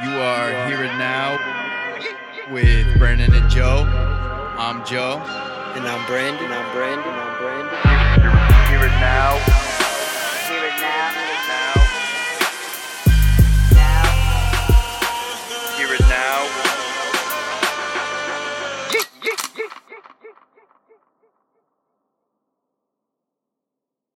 [SPEAKER 1] You are here and now with Brennan and Joe. I'm Joe.
[SPEAKER 2] And I'm Brandon. I'm Brandon. I'm Brandon.
[SPEAKER 1] Here and now